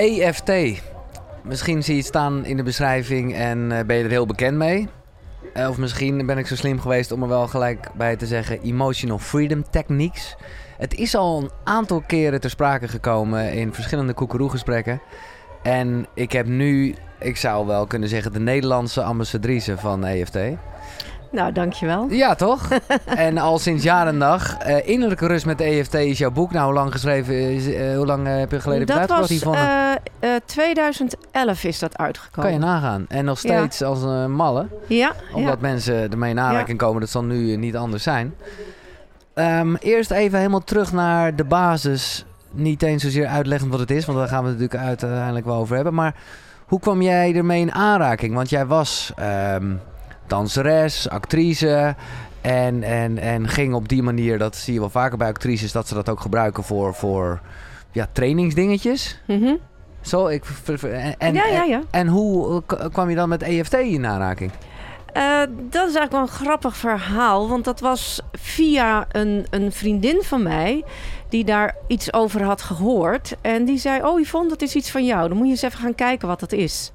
EFT. Misschien zie je het staan in de beschrijving en eh, ben je er heel bekend mee. Eh, of misschien ben ik zo slim geweest om er wel gelijk bij te zeggen Emotional Freedom Techniques. Het is al een aantal keren ter sprake gekomen in verschillende koekeroegesprekken. En ik heb nu, ik zou wel kunnen zeggen, de Nederlandse ambassadrice van EFT. Nou, dankjewel. Ja, toch? en al sinds jaar en dag. eh, innerlijke rust met EFT is jouw boek. Nou, hoe lang geschreven is, eh, hoe lang eh, heb je geleden dat uitgebracht was hiervan? eh, eh, 2011 is dat uitgekomen. kan je nagaan. En nog Ja. steeds als een malle. Ja, Omdat ja. mensen ermee in aanraking komen. Dat zal nu niet anders zijn. Ehm, eerst even helemaal terug naar de basis. Niet eens zozeer uitleggend wat het is. Want daar gaan we het natuurlijk uiteindelijk wel over hebben. Maar hoe kwam jij ermee in aanraking? Want jij was ehm, danseres, actrice. En, en, en ging op die manier, dat zie je wel vaker bij actrices, dat ze dat ook gebruiken voor, voor ja, trainingsdingetjes. Mhm. Zo, ik, en, en, ja, ja, ja. en hoe eh, kwam je dan met EFT in aanraking? Eh, dat is eigenlijk wel een grappig verhaal. Want dat was via een, een vriendin van mij. Die daar iets over had gehoord. En die zei: Oh, Yvonne, dat is iets van jou. Dan moet je eens even gaan kijken wat dat is.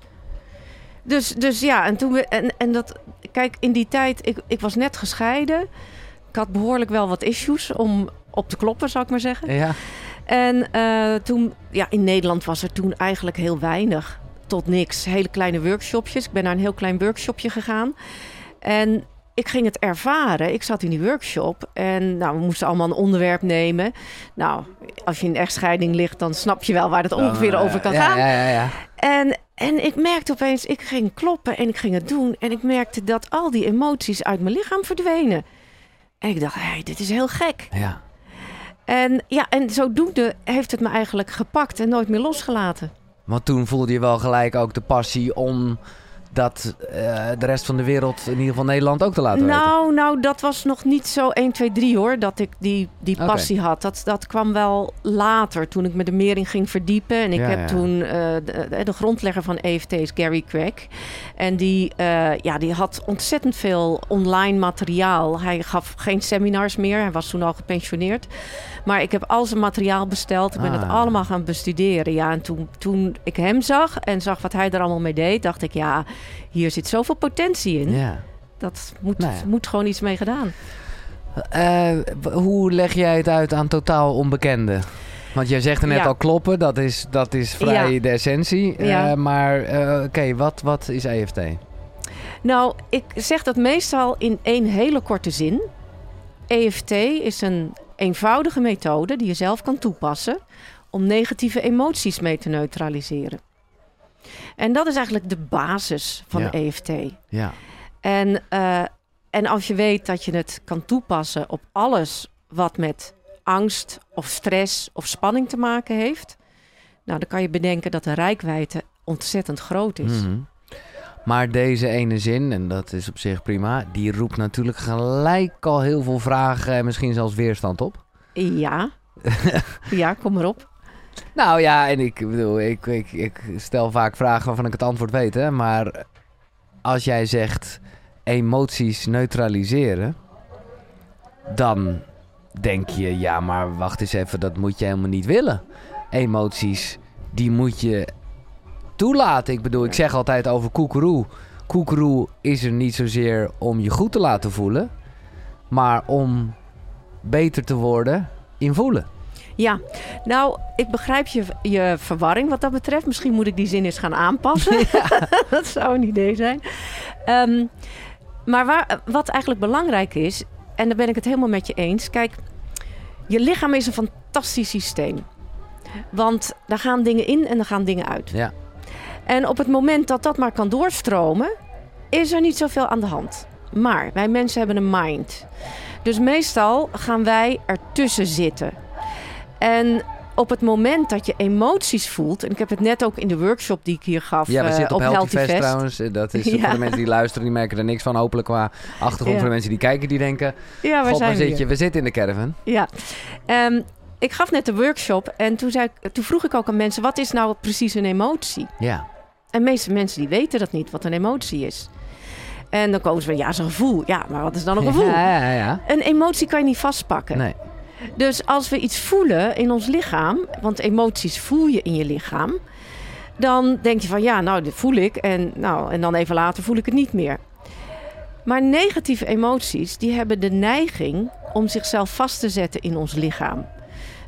Dus, dus ja, en toen we. En, en dat. Kijk, in die tijd. Ik, ik was net gescheiden. Ik had behoorlijk wel wat issues om op te kloppen, zou ik maar zeggen. Ja. En eh, toen, ja, in Nederland was er toen eigenlijk heel weinig tot niks. Hele kleine workshopjes. Ik ben naar een heel klein workshopje gegaan. En ik ging het ervaren. Ik zat in die workshop en nou, we moesten allemaal een onderwerp nemen. Nou, als je in echtscheiding ligt, dan snap je wel waar het ongeveer eh, over kan gaan. Ja, ja, ja. En, en ik merkte opeens, ik ging kloppen en ik ging het doen. En ik merkte dat al die emoties uit mijn lichaam verdwenen. En ik dacht, hey, dit is heel gek. ja. En ja, en zodoende heeft het me eigenlijk gepakt en nooit meer losgelaten. Want toen voelde je wel gelijk ook de passie om dat eh, de rest van de wereld, in ieder geval Nederland, ook te laten weten. Nou, nou, dat was nog niet zo 1, 2, 3 hoor, dat ik die, die passie had. Dat, dat kwam wel later, toen ik me meer in ging verdiepen. En ik Ja, heb ja. toen, eh, de, de grondlegger van EFT is Gary Craig. En die, eh, ja, die had ontzettend veel online materiaal. Hij gaf geen seminars meer, hij was toen al gepensioneerd. Maar ik heb al zijn materiaal besteld. Ik ben Ah. het allemaal gaan bestuderen. Ja, en toen, toen ik hem zag en zag wat hij er allemaal mee deed, dacht ik, ja, hier zit zoveel potentie in. Ja. Dat moet, Nou ja. moet gewoon iets mee gedaan. W- hoe leg jij het uit aan totaal onbekenden? Want jij zegt er net Ja. al kloppen, dat is, dat is vrij Ja. de essentie. Eh, maar eh, oké, wat, wat is EFT? Nou, ik zeg dat meestal in één hele korte zin. EFT is een eenvoudige methode die je zelf kan toepassen om negatieve emoties mee te neutraliseren. En dat is eigenlijk de basis van Ja. EFT. Ja. En, eh, en als je weet dat je het kan toepassen op alles wat met angst of stress of spanning te maken heeft, nou, dan kan je bedenken dat de rijkwijde ontzettend groot is. Mhm. Maar deze ene zin, en dat is op zich prima, die roept natuurlijk gelijk al heel veel vragen en misschien zelfs weerstand op. Ja. ja, kom maar op. Nou ja, en ik bedoel, ik, ik, ik stel vaak vragen waarvan ik het antwoord weet, hè. Maar als jij zegt emoties neutraliseren, dan denk je, ja, maar wacht eens even, dat moet je helemaal niet willen. Emoties, die moet je toelaten. Ik bedoel, ik zeg altijd over koekeroe. Koekeroe is er niet zozeer om je goed te laten voelen, maar om beter te worden in voelen. Ja, nou, ik begrijp je, je verwarring wat dat betreft. Misschien moet ik die zin eens gaan aanpassen. dat zou een idee zijn. Ehm, maar waar, wat eigenlijk belangrijk is, en daar ben ik het helemaal met je eens. Kijk, je lichaam is een fantastisch systeem. Want daar gaan dingen in en er gaan dingen uit. Ja. En op het moment dat dat maar kan doorstromen, is er niet zoveel aan de hand. Maar wij mensen hebben een mind. Dus meestal gaan wij ertussen zitten. En op het moment dat je emoties voelt, en ik heb het net ook in de workshop die ik hier gaf Ja, we eh, zitten op, Healthy Fest, Fest. trouwens. Eh, Dat is Ja. voor de mensen die luisteren, die merken er niks van. Hopelijk qua achtergrond. Ja. Voor de mensen die kijken, die denken... Ja, waar God, zijn we zit je? We zitten in de caravan. Ja. Ehm, ik gaf net de workshop en toen, zei ik, toen vroeg ik ook aan mensen, wat is nou precies een emotie? Ja. En de meeste mensen die weten dat niet, wat een emotie is. En dan komen ze van, ja, zo'n gevoel. Ja, maar wat is dan een gevoel? Ja, ja, ja. Een emotie kan je niet vastpakken. Nee. Dus als we iets voelen in ons lichaam, want emoties voel je in je lichaam, dan denk je van ja, nou, dit voel ik en, nou, en dan even later voel ik het niet meer. Maar negatieve emoties, die hebben de neiging om zichzelf vast te zetten in ons lichaam.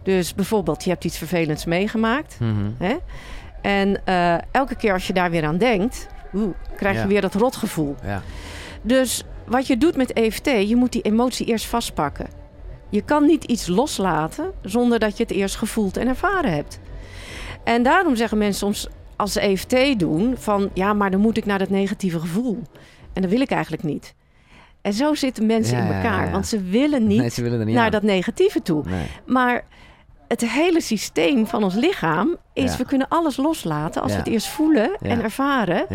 Dus bijvoorbeeld, je hebt iets vervelends meegemaakt. Mhm. Hè? En eh, elke keer als je daar weer aan denkt, oeh, krijg je Ja. weer dat rotgevoel. Ja. Dus wat je doet met EFT, je moet die emotie eerst vastpakken. Je kan niet iets loslaten zonder dat je het eerst gevoeld en ervaren hebt. En daarom zeggen mensen soms als ze EFT doen van ja, maar dan moet ik naar dat negatieve gevoel. En dat wil ik eigenlijk niet. En zo zitten mensen Ja, in elkaar, ja. want ze willen niet Nee, ze willen niet naar aan. dat negatieve toe. Nee. Maar het hele systeem van ons lichaam is, we kunnen alles loslaten als we het eerst voelen en ervaren.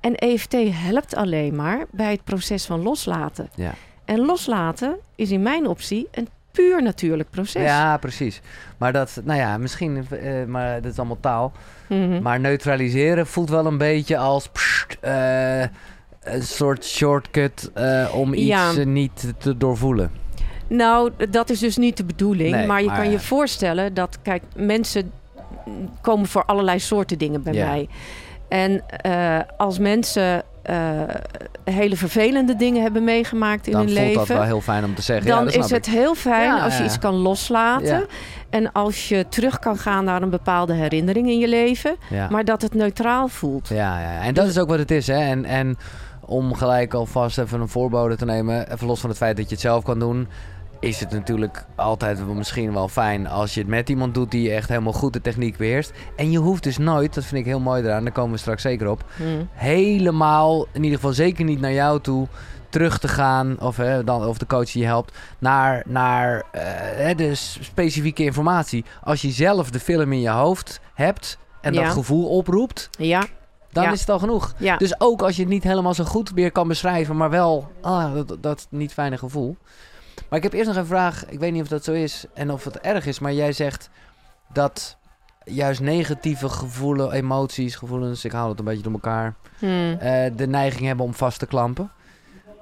En EFT helpt alleen maar bij het proces van loslaten. Ja. En loslaten is in mijn optie een puur natuurlijk proces. ja, precies. Maar dat, nou ja, misschien, eh, maar dat is allemaal taal. Mhm. Maar neutraliseren voelt wel een beetje als pssst, eh, een soort shortcut eh, om iets Ja. niet te doorvoelen. Nou, dat is dus niet de bedoeling. Nee, maar je maar kan je voorstellen dat, kijk, mensen komen voor allerlei soorten dingen bij Ja. mij. En als mensen eh, hele vervelende dingen hebben meegemaakt in Dan hun voelt leven. dat wel heel fijn om te zeggen. ja, dan is het ik. heel fijn Ja, als je ja. iets kan loslaten. Ja. En als je terug kan gaan naar een bepaalde herinnering in je leven. Ja. Maar dat het neutraal voelt. Ja, ja, en dat is ook wat het is. Hè? En, en om gelijk alvast even een voorbode te nemen, even los van het feit dat je het zelf kan doen, is het natuurlijk altijd misschien wel fijn als je het met iemand doet die echt helemaal goed de techniek beheerst. En je hoeft dus nooit, dat vind ik heel mooi eraan, daar komen we straks zeker op, Hmm. helemaal, in ieder geval zeker niet naar jou toe, terug te gaan, of, hè, dan, of de coach die je helpt, naar, naar eh, hè, de specifieke informatie. Als je zelf de film in je hoofd hebt en Ja. dat gevoel oproept, Ja, dan Ja. is het al genoeg. Dus ook als je het niet helemaal zo goed meer kan beschrijven, maar wel ah, dat, dat niet fijne gevoel. Maar ik heb eerst nog een vraag. Ik weet niet of dat zo is en of het erg is, maar jij zegt dat juist negatieve gevoelens, emoties, gevoelens, ik haal het een beetje door elkaar, Hmm. eh, de neiging hebben om vast te klampen.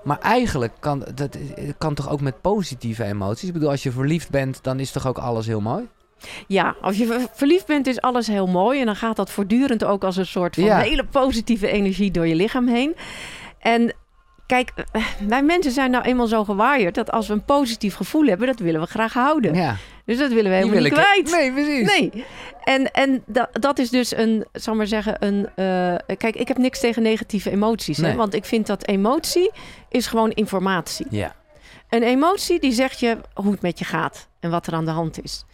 Maar eigenlijk kan dat kan toch ook met positieve emoties. Ik bedoel, als je verliefd bent, dan is toch ook alles heel mooi. Ja, als je ver- verliefd bent is alles heel mooi. En dan gaat dat voortdurend ook als een soort van Ja. hele positieve energie door je lichaam heen. En kijk, eh, wij mensen zijn nou eenmaal zo gewaaid dat als we een positief gevoel hebben, dat willen we graag houden. Ja, Dus dat willen we helemaal wil niet ik- kwijt. Nee, precies. Nee. En, en dat, dat is dus een, zal maar zeggen, een. eh, kijk, ik heb niks tegen negatieve emoties. Hè? Want ik vind dat emotie is gewoon informatie. Ja, Een emotie die zegt je hoe het met je gaat en wat er aan de hand is.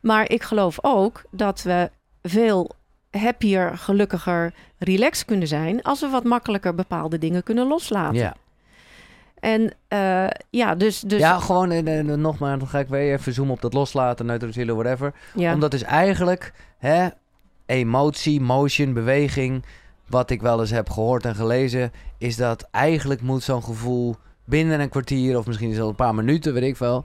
Maar ik geloof ook dat we veel happier, gelukkiger, relaxed kunnen zijn als we wat makkelijker bepaalde dingen kunnen loslaten. ja. En eh, ja, dus, dus ja, gewoon en, en, nogmaals, dan ga ik weer even zoomen op dat loslaten, neutraliseren, whatever. ja. Omdat dus eigenlijk hè, emotie, motion, beweging, wat ik wel eens heb gehoord en gelezen, is dat eigenlijk moet zo'n gevoel binnen een kwartier of misschien zelfs een paar minuten, weet ik wel,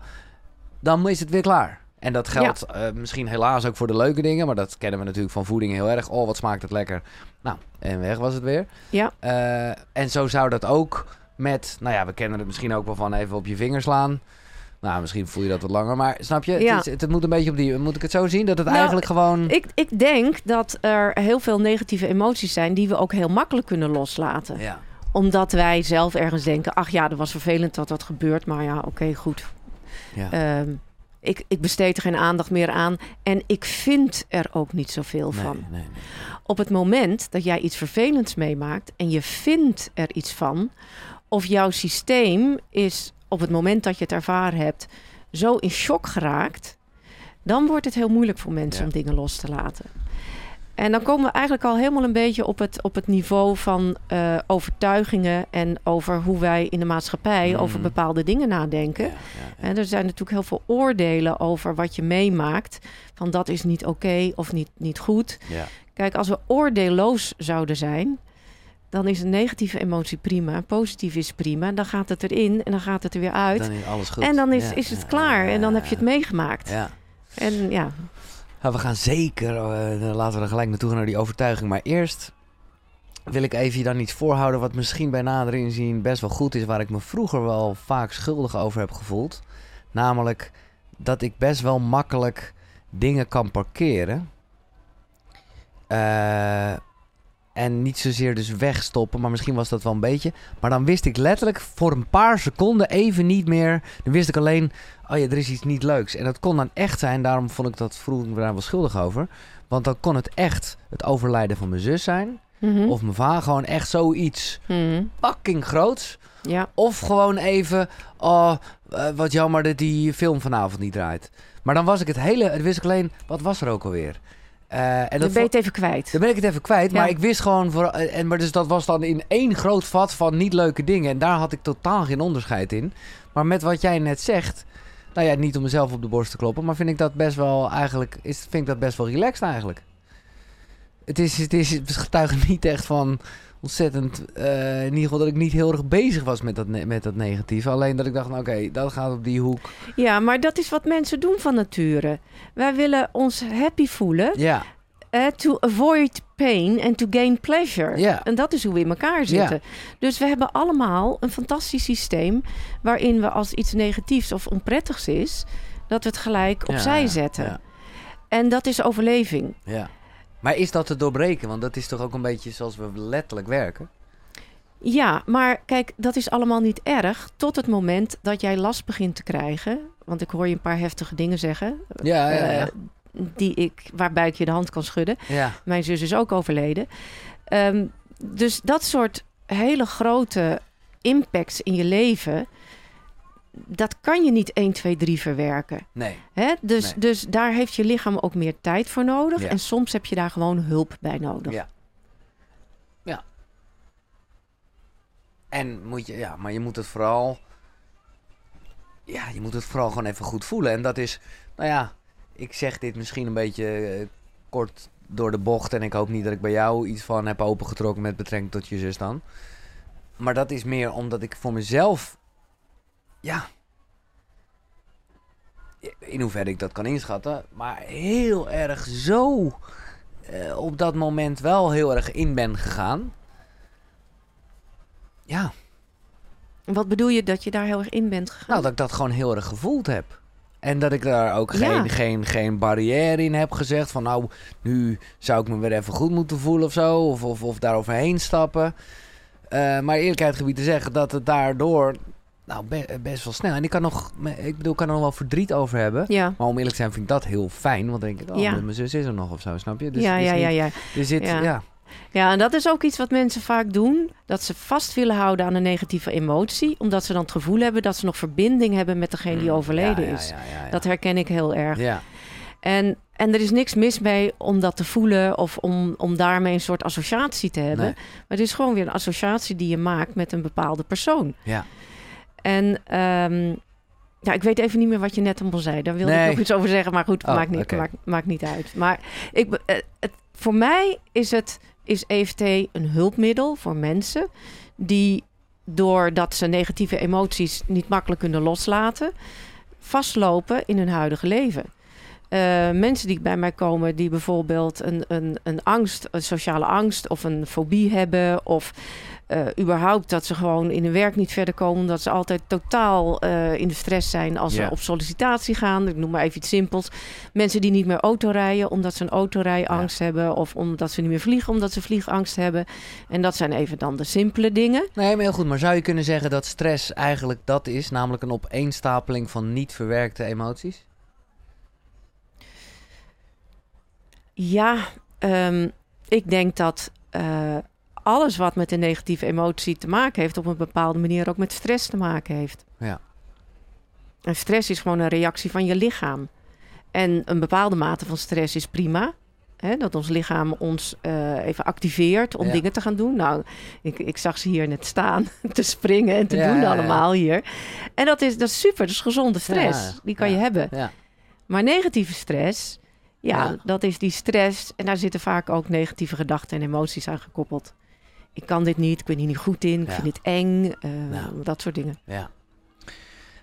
dan is het weer klaar. En dat geldt eh, misschien helaas ook voor de leuke dingen, maar dat kennen we natuurlijk van voeding heel erg. Oh, wat smaakt het lekker. Nou, en weg was het weer. Ja. Eh, en zo zou dat ook met, nou ja, we kennen het misschien ook wel van even op je vinger slaan. Nou, misschien voel je dat wat langer, maar snap je? Ja. Het, is- het, moet een beetje op die. Moet ik het zo zien dat het Nou, eigenlijk gewoon. Ik, ik denk dat er heel veel negatieve emoties zijn die we ook heel makkelijk kunnen loslaten. Ja. Omdat wij zelf ergens denken, ach ja, dat was vervelend dat dat gebeurt, maar ja, oké, goed. Ja. Ehm, ik, ik besteed er geen aandacht meer aan en ik vind er ook niet zoveel nee, van. nee, nee. Op het moment dat jij iets vervelends meemaakt en je vindt er iets van, of jouw systeem is op het moment dat je het ervaren hebt zo in shock geraakt, dan wordt het heel moeilijk voor mensen Ja. om dingen los te laten. En dan komen we eigenlijk al helemaal een beetje op het, op het niveau van eh, overtuigingen en over hoe wij in de maatschappij Mhm. over bepaalde dingen nadenken. Ja, ja, En er zijn natuurlijk heel veel oordelen over wat je meemaakt. Van dat is niet oké of niet, niet goed. ja. Kijk, als we oordeelloos zouden zijn, dan is een negatieve emotie prima. Positief is prima. Dan gaat het erin en dan gaat het er weer uit. Dan is alles goed. en dan is, is het klaar. en dan heb je het meegemaakt. Ja. En ja, Nou, we gaan zeker, eh, laten we er gelijk naartoe gaan naar die overtuiging. Maar eerst wil ik even je dan iets voorhouden wat misschien bij nader inzien best wel goed is. Waar ik me vroeger wel vaak schuldig over heb gevoeld. Namelijk dat ik best wel makkelijk dingen kan parkeren. Eh, en niet zozeer dus wegstoppen, maar misschien was dat wel een beetje. Maar dan wist ik letterlijk voor een paar seconden even niet meer. Dan wist ik alleen, oh ja, er is iets niet leuks. En dat kon dan echt zijn, daarom vond ik dat vroeg ik daar wel schuldig over. Want dan kon het echt het overlijden van mijn zus zijn. Mhm. Of mijn vader, gewoon echt zoiets fucking groots. Ja. Of gewoon even, oh, eh, wat jammer dat die film vanavond niet draait. Maar dan was ik het hele, het wist ik alleen, wat was er ook alweer? Eh, en Dan dat ben je het even kwijt. dan ben ik het even kwijt, Ja. maar ik wist gewoon... Voor, eh, en, maar dus dat was dan in één groot vat van niet leuke dingen. En daar had ik totaal geen onderscheid in. Maar met wat jij net zegt... Nou ja, niet om mezelf op de borst te kloppen... maar vind ik dat best wel eigenlijk... Is, vind ik dat best wel relaxed eigenlijk. Het is, het is het getuigt niet echt van ontzettend... eh, in ieder geval dat ik niet heel erg bezig was met dat, met dat negatieve. Alleen dat ik dacht, nou, oké, dat gaat op die hoek. Ja, maar dat is wat mensen doen van nature. Wij willen ons happy voelen. Ja, eh, to avoid pain and to gain pleasure. En dat is hoe we in elkaar zitten. Dus we hebben allemaal een fantastisch systeem waarin we als iets negatiefs of onprettigs is, dat we het gelijk opzij ja, zetten. Ja, En dat is overleving. ja. Maar is dat te doorbreken? Want dat is toch ook een beetje zoals we letterlijk werken? Ja, maar kijk, dat is allemaal niet erg tot het moment dat jij last begint te krijgen. Want ik hoor je een paar heftige dingen zeggen. Ja, ja, ja. Die ik, waarbij ik je de hand kan schudden. ja. Mijn zus is ook overleden. Ehm, dus dat soort hele grote impacts in je leven, dat kan je niet 1, 2, 3 verwerken. Nee. Hè? Dus, Nee. dus daar heeft je lichaam ook meer tijd voor nodig. Ja. En soms heb je daar gewoon hulp bij nodig. Ja. Ja. En moet je, ja, maar je moet het vooral. Ja, je moet het vooral gewoon even goed voelen. En dat is, nou ja, ik zeg dit misschien een beetje eh, kort door de bocht. En ik hoop niet dat ik bij jou iets van heb opengetrokken met betrekking tot je zus dan. Maar dat is meer omdat ik voor mezelf, ja, in hoeverre ik dat kan inschatten, maar heel erg zo eh, op dat moment wel heel erg in ben gegaan. Ja, Wat bedoel je dat je daar heel erg in bent gegaan? nou dat ik dat gewoon heel erg gevoeld heb. En dat ik daar ook Ja. geen, geen, geen barrière in heb gezegd van nou, nu zou ik me weer even goed moeten voelen of zo. Of, of, of daar overheen stappen. Eh, maar eerlijkheid gebied te zeggen dat het daardoor nou, be- best wel snel. En ik kan nog, ik bedoel, ik kan er nog wel verdriet over hebben. ja. Maar om eerlijk te zijn vind ik dat heel fijn. Want dan denk ik, oh, Ja. mijn zus is er nog of zo, snap je? Dus ja, is ja, ja, ja. Er zit, Ja. Ja. En dat is ook iets wat mensen vaak doen. Dat ze vast willen houden aan een negatieve emotie. Omdat ze dan het gevoel hebben dat ze nog verbinding hebben met degene die Mm, overleden ja, is. ja, ja, ja. Dat herken ik heel erg. Ja, En, en er is niks mis mee om dat te voelen of om, om daarmee een soort associatie te hebben. Nee. Maar het is gewoon weer een associatie die je maakt met een bepaalde persoon. ja. En ehm, ja, ik weet even niet meer wat je net allemaal zei. Daar wilde Nee. ik nog iets over zeggen, maar goed, Oh, maakt, niet, maakt, maakt niet uit. Maar ik, eh, het, voor mij is, het, is EFT een hulpmiddel voor mensen die doordat ze negatieve emoties niet makkelijk kunnen loslaten, vastlopen in hun huidige leven. Eh, mensen die bij mij komen die bijvoorbeeld een, een, een angst, een sociale angst of een fobie hebben of eh, überhaupt dat ze gewoon in hun werk niet verder komen, omdat ze altijd totaal eh, in de stress zijn als ze op sollicitatie gaan. Ik noem maar even iets simpels. Mensen die niet meer auto rijden omdat ze een autorijangst hebben, of omdat ze niet meer vliegen omdat ze vliegangst hebben. En dat zijn even dan de simpele dingen. Nee, maar heel goed. Maar zou je kunnen zeggen dat stress eigenlijk dat is? Namelijk een opeenstapeling van niet verwerkte emoties? Ja, ehm, ik denk dat eh, alles wat met een negatieve emotie te maken heeft, op een bepaalde manier ook met stress te maken heeft. Ja. En stress is gewoon een reactie van je lichaam. En een bepaalde mate van stress is prima. Hè, dat ons lichaam ons eh, even activeert om Ja. dingen te gaan doen. Nou, ik, ik zag ze hier net staan te springen en te Ja, doen ja, allemaal hier. En dat is, dat is super, dat is gezonde stress. Die kan je hebben. Ja. Maar negatieve stress, Ja. dat is die stress. En daar zitten vaak ook negatieve gedachten en emoties aan gekoppeld. Ik kan dit niet, ik ben hier niet goed in, ik Ja. vind dit eng, eh, Nou. dat soort dingen. ja.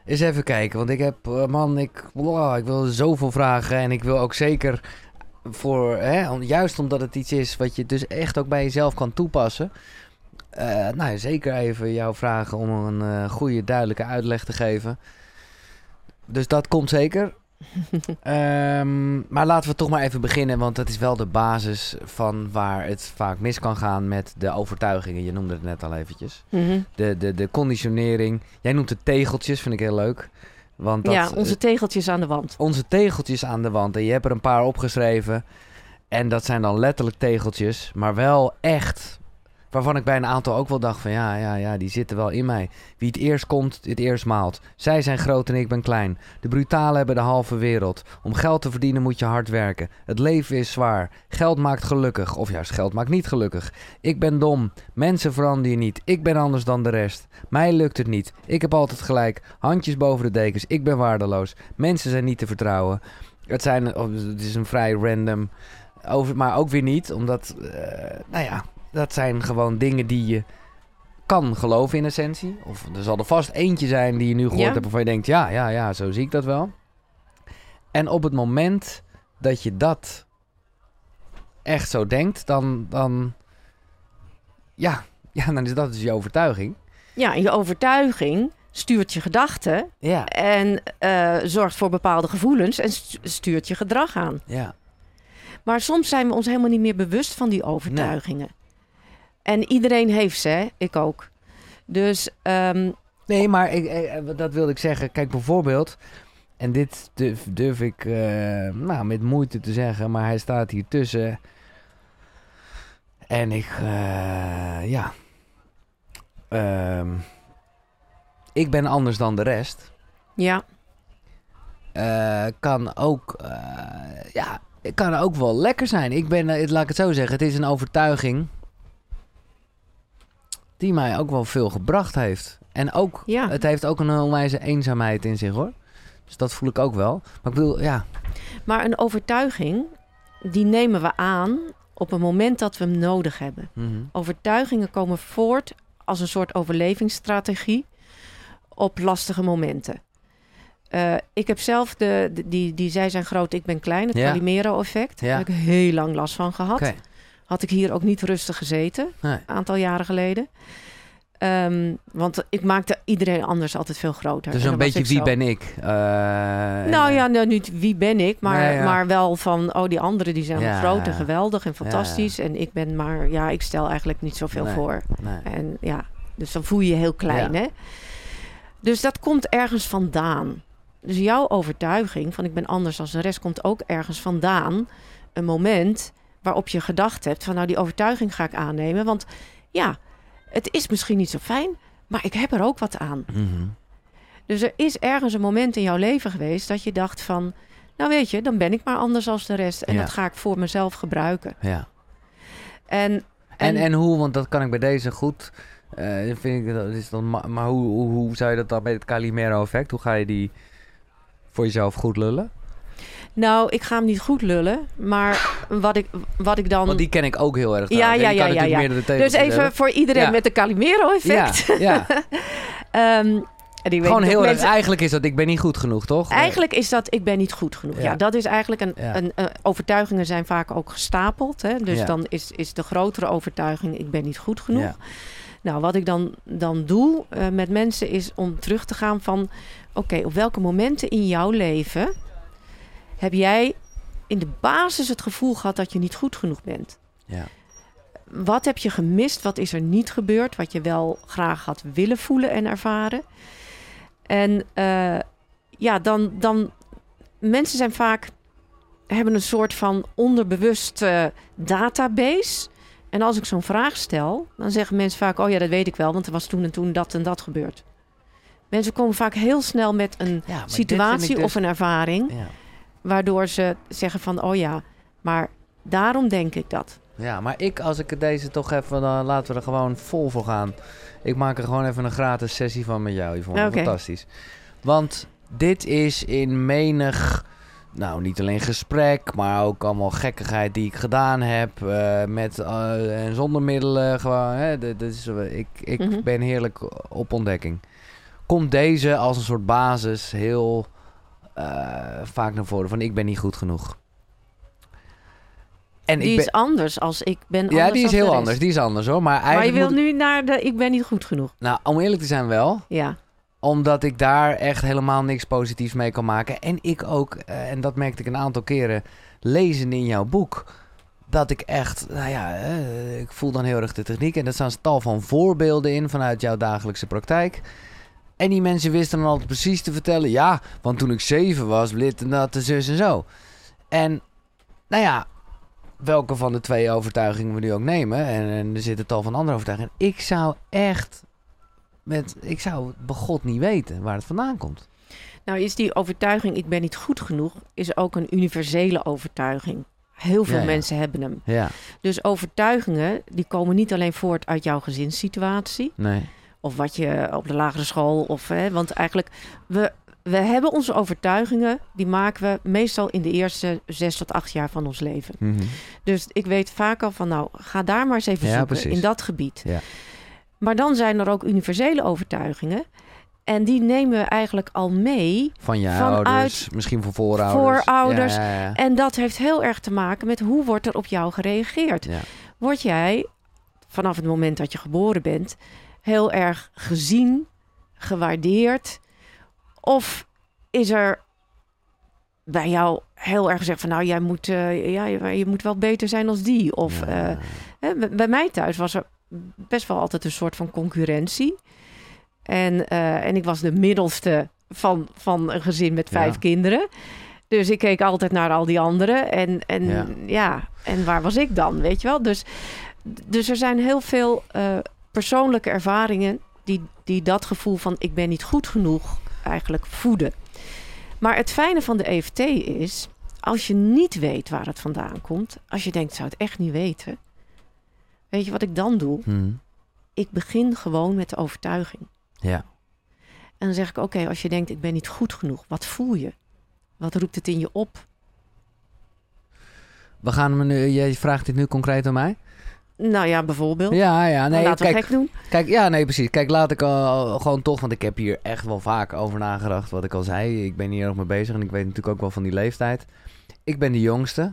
Eens even kijken, want ik heb, eh, man, ik, wow, ik wil zoveel vragen. En ik wil ook zeker voor, hè, om- juist omdat het iets is wat je dus echt ook bij jezelf kan toepassen. eh, nou, zeker even jou vragen om een goede, duidelijke uitleg te geven. Dus dat komt zeker. Ehm, maar laten we toch maar even beginnen, want dat is wel de basis van waar het vaak mis kan gaan met de overtuigingen. Je noemde het net al eventjes. Mhm. De, de, de conditionering. Jij noemt het tegeltjes, vind ik heel leuk. Want dat, ja, onze tegeltjes aan de wand. onze tegeltjes aan de wand. En je hebt er een paar opgeschreven. En dat zijn dan letterlijk tegeltjes, maar wel echt. Waarvan ik bij een aantal ook wel dacht van ja, ja, ja, die zitten wel in mij. Wie het eerst komt, het eerst maalt. Zij zijn groot en ik ben klein. De brutalen hebben de halve wereld. Om geld te verdienen moet je hard werken. Het leven is zwaar. Geld maakt gelukkig. Of juist, geld maakt niet gelukkig. Ik ben dom. Mensen veranderen niet. Ik ben anders dan de rest. Mij lukt het niet. Ik heb altijd gelijk. Handjes boven de dekens. Ik ben waardeloos. Mensen zijn niet te vertrouwen. Het, zijn, oh, het is een vrij random over, maar ook weer niet, omdat, eh, nou ja, dat zijn gewoon dingen die je kan geloven in essentie. Of er zal er vast eentje zijn die je nu gehoord Ja. hebt waarvan je denkt, ja, ja, ja, zo zie ik dat wel. En op het moment dat je dat echt zo denkt, dan, dan ja, ja, dan is dat dus je overtuiging. Ja, je overtuiging stuurt je gedachten Ja, en eh, zorgt voor bepaalde gevoelens en stu- stuurt je gedrag aan. ja, Maar soms zijn we ons helemaal niet meer bewust van die overtuigingen. En iedereen heeft ze, hè? ik ook. Dus ehm, Nee, maar ik, eh, dat wilde ik zeggen. Kijk, bijvoorbeeld, en dit durf, durf ik eh, nou, met moeite te zeggen, maar hij staat hier tussen. En ik, eh, ja. Ehm, ik ben anders dan de rest. ja, Eh, kan ook, eh, ja, het kan ook wel lekker zijn. Ik ben, eh, laat ik het zo zeggen, het is een overtuiging die mij ook wel veel gebracht heeft. En ook, Ja. het heeft ook een onwijze eenzaamheid in zich hoor. Dus dat voel ik ook wel. Maar ik bedoel, ja, maar een overtuiging, die nemen we aan op het moment dat we hem nodig hebben. mhm. Overtuigingen komen voort als een soort overlevingsstrategie op lastige momenten. Eh, ik heb zelf de, de- die, die zij zijn groot, ik ben klein, het Ja. Calimero-effect. Ja. Daar heb ik heel lang last van gehad. Had ik hier ook niet rustig gezeten, Nee. een aantal jaren geleden. Ehm, want ik maakte iedereen anders altijd veel groter. Dus En een beetje wie zo. ben ik? Eh, Nou ja, nou, niet wie ben ik, maar, Nee, ja. maar wel van, oh, die anderen die zijn Ja. groot en geweldig en fantastisch. En ik ben maar, ja, ik stel eigenlijk niet zoveel Nee. voor. nee. En ja, dus dan voel je je heel klein, hè? Dus dat komt ergens vandaan. Dus jouw overtuiging van ik ben anders dan de rest komt ook ergens vandaan. Een moment waarop je gedacht hebt van nou die overtuiging ga ik aannemen. Want ja, het is misschien niet zo fijn, maar ik heb er ook wat aan. Mhm. Dus er is ergens een moment in jouw leven geweest dat je dacht van... nou weet je, dan ben ik maar anders als de rest. En Ja. dat ga ik voor mezelf gebruiken. Ja. En, En, en, en hoe, want dat kan ik bij deze goed. eh, vind ik, dat is dan, ma- maar hoe, hoe, hoe zou je dat dan met het Calimero-effect? Hoe ga je die voor jezelf goed lullen? Nou, ik ga hem niet goed lullen. Maar wat ik, wat ik dan... Want die ken ik ook heel erg. Ja, ja, ja, ja, ja. dus even voor iedereen met de Calimero-effect. Ja, ja. Ehm, die gewoon heel erg. mensen- Eigenlijk is dat ik ben niet goed genoeg, toch? Eigenlijk is dat ik ben niet goed genoeg. Ja, Ja. dat is eigenlijk een, Ja. een overtuigingen zijn vaak ook gestapeld. Hè? Dus Ja. dan is, is de grotere overtuiging ik ben niet goed genoeg. Nou, wat ik dan, dan doe eh, met mensen is om terug te gaan van... oké, op welke momenten in jouw leven heb jij in de basis het gevoel gehad dat je niet goed genoeg bent? Ja. Wat heb je gemist? Wat is er niet gebeurd? Wat je wel graag had willen voelen en ervaren? En eh, ja, dan, dan... Mensen zijn vaak... hebben een soort van onderbewust eh, database... En als ik zo'n vraag stel, dan zeggen mensen vaak: Oh ja, dat weet ik wel, want er was toen en toen dat en dat gebeurd. Mensen komen vaak heel snel met een Ja, situatie dus- of een ervaring, Ja. Waardoor ze zeggen: van, Oh ja, maar daarom denk ik dat. ja, maar ik, als ik het deze toch even, dan laten we er gewoon vol voor gaan. Ik maak er gewoon even een gratis sessie van met jou. Yvonne. Oké. Fantastisch. Want dit is in menig, nou niet alleen gesprek, maar ook allemaal gekkigheid die ik gedaan heb. eh, met eh, en zonder middelen. Gewoon, hè, dit is, ik ik Mhm. ben heerlijk op ontdekking. Komt deze als een soort basis heel eh, vaak naar voren van ik ben niet goed genoeg. En die ik ben, is anders als ik ben. ja, die is heel anders. Die is anders hoor. Maar Maar je wil moet- nu naar de ik ben niet goed genoeg. Nou, om eerlijk te zijn wel. Ja, Omdat ik daar echt helemaal niks positiefs mee kan maken. En ik ook, eh, en dat merkte ik een aantal keren lezen in jouw boek. Dat ik echt, nou ja, eh, ik voel dan heel erg de techniek. En er staan tal van voorbeelden in vanuit jouw dagelijkse praktijk. En die mensen wisten dan altijd precies te vertellen. Ja, want toen ik zeven was, dit en dat, de zus en zo. En nou ja, welke van de twee overtuigingen we nu ook nemen. En, en er zitten tal van andere overtuigingen. Ik zou echt met, ik zou begot niet weten waar het vandaan komt. Nou, is die overtuiging, ik ben niet goed genoeg, is ook een universele overtuiging. Heel veel Ja, ja. mensen hebben hem. Ja, Dus overtuigingen, die komen niet alleen voort uit jouw gezinssituatie. nee. Of wat je op de lagere school. Of, hè, want eigenlijk, we, we hebben onze overtuigingen, die maken we meestal in de eerste zes tot acht jaar van ons leven. Mhm. Dus ik weet vaak al van, nou, ga daar maar eens even Ja, zoeken precies. in dat gebied. Ja. Maar dan zijn er ook universele overtuigingen. En die nemen we eigenlijk al mee. Van je Vanuit ouders, misschien van voorouders. voorouders. Ja. En dat heeft heel erg te maken met hoe wordt er op jou gereageerd. Word jij vanaf het moment dat je geboren bent heel erg gezien, gewaardeerd? Of is er bij jou heel erg gezegd van nou jij moet, eh, ja, je, je moet wel beter zijn als die? Of Ja. eh, hè, bij- mij thuis was er best wel altijd een soort van concurrentie. En, eh, en ik was de middelste van, van een gezin met vijf Ja. kinderen. Dus ik keek altijd naar al die anderen. En, en Ja. ja. en waar was ik dan, weet je wel? Dus, dus er zijn heel veel persoonlijke ervaringen... Die, die dat gevoel van ik ben niet goed genoeg eigenlijk voeden. Maar het fijne van de EFT is... als je niet weet waar het vandaan komt... als je denkt, ik zou het echt niet weten... weet je wat ik dan doe? Mhm. Ik begin gewoon met de overtuiging. ja. En dan zeg ik, oké, als je denkt, ik ben niet goed genoeg, wat voel je? Wat roept het in je op? We gaan nu, jij vraagt dit nu concreet aan mij? Nou ja, bijvoorbeeld. Ja, ja, nee, Laten we kijk, gek doen. Kijk, ja, nee, precies. Kijk, laat ik al gewoon toch, want ik heb hier echt wel vaak over nagedacht. Wat ik al zei, ik ben hier nog mee bezig en ik weet natuurlijk ook wel van die leeftijd. Ik ben de jongste.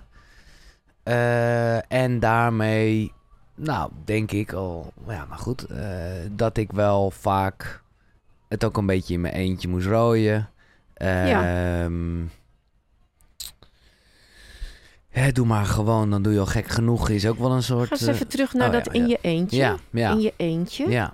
Eh, en daarmee, nou, denk ik al, ja, maar goed, eh, dat ik wel vaak het ook een beetje in mijn eentje moest rooien. Ehm, hè, doe maar gewoon, dan doe je al gek genoeg. Is ook wel een soort. Ga eens eh, even terug naar oh, dat ja, in ja. je eentje. ja, ja, In je eentje. ja.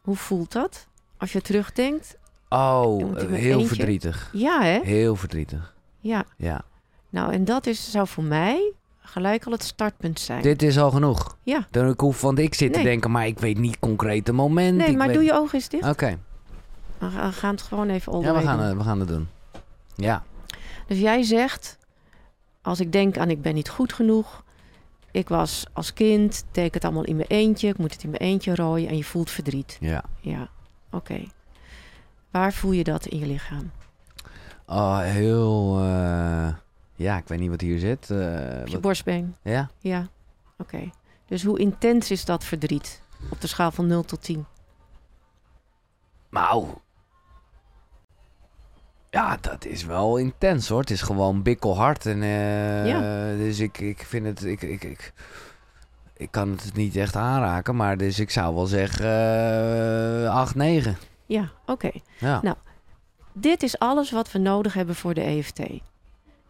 Hoe voelt dat? Als je terugdenkt. Oh, eh, heel eentje. verdrietig. Ja, hè? Heel verdrietig. Ja. Ja. Nou, en dat is, zou voor mij gelijk al het startpunt zijn. Dit is al genoeg. Ja. Dan ik hoef, want ik zit te denken, maar ik weet niet concreet het moment. Nee, ik maar weet- doe je ogen eens dicht. Oké. We gaan- we gaan het gewoon even Ja, we gaan, het- we gaan het doen. Ja. Dus jij zegt, als ik denk aan ik ben niet goed genoeg. Ik was als kind, ik het allemaal in mijn eentje. Ik moet het in mijn eentje rooien en je voelt verdriet. Ja. Ja, oké. Waar voel je dat in je lichaam? Oh, heel... eh, ja, ik weet niet wat hier zit. eh, Op je wat- borstbeen? ja. Ja, oké. Dus hoe intens is dat verdriet? Op de schaal van 0 tot 10. Nou... Ja, dat is wel intens hoor. Het is gewoon bikkelhard. En, eh, Ja. Dus ik, ik vind het... Ik, ik, ik, ik kan het niet echt aanraken. Maar dus ik zou wel zeggen... eh 8, 9. Ja, oké. Ja. Nou, Dit is alles wat we nodig hebben voor de EFT.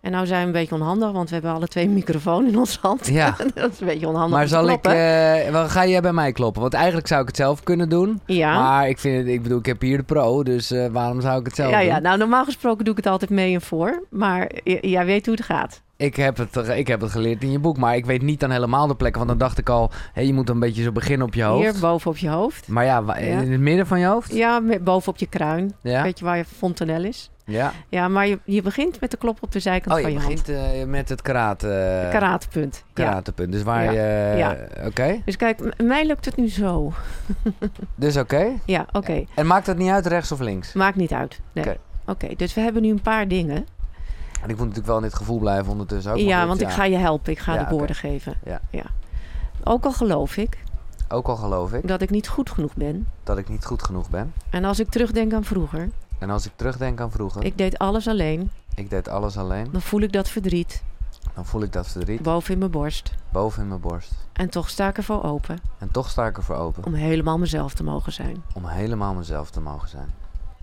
En nou zijn we een beetje onhandig, want we hebben alle twee een microfoon in onze hand. Ja. dat is een beetje onhandig. Maar zal ik, kloppen. eh, wel, ga jij bij mij kloppen? Want eigenlijk zou ik het zelf kunnen doen. ja. Maar ik vind het, ik bedoel, ik heb hier de pro, dus eh, waarom zou ik het zelf ja, doen? ja, nou normaal gesproken doe ik het altijd mee en voor. Maar jij weet hoe het gaat. Ik, heb het, ik heb het geleerd in je boek, maar ik weet niet dan helemaal de plekken. Want dan dacht ik al, je moet een beetje zo beginnen op je hoofd. Hier boven op je hoofd. Maar ja, in het midden van je hoofd? Ja, boven op je kruin. Ja. Weet je waar je fontanel is? Ja. Ja, maar je, je begint met de klop op de zijkant Oh, van je je begint eh, met het karate, hand. Karatepunt. Ja. Dus waar Ja. je... Ja. Oké, Dus kijk, mij lukt het nu zo. dus oké. Ja, oké. En maakt het niet uit rechts of links? Maakt niet uit. Nee. Oké. Oké, dus we hebben nu een paar dingen. En ik moet natuurlijk wel in dit gevoel blijven ondertussen ook. ja, want ik ga je helpen. Ik ga de woorden geven. Ja. Ook al geloof ik Ook al geloof ik dat ik niet goed genoeg ben. dat ik niet goed genoeg ben. En als ik terugdenk aan vroeger, En als ik terugdenk aan vroeger, ik deed alles alleen, ik deed alles alleen, dan voel ik dat verdriet dan voel ik dat verdriet boven in mijn borst. boven in mijn borst. En toch sta ik ervoor open En toch sta ik ervoor open om helemaal mezelf te mogen zijn. om helemaal mezelf te mogen zijn.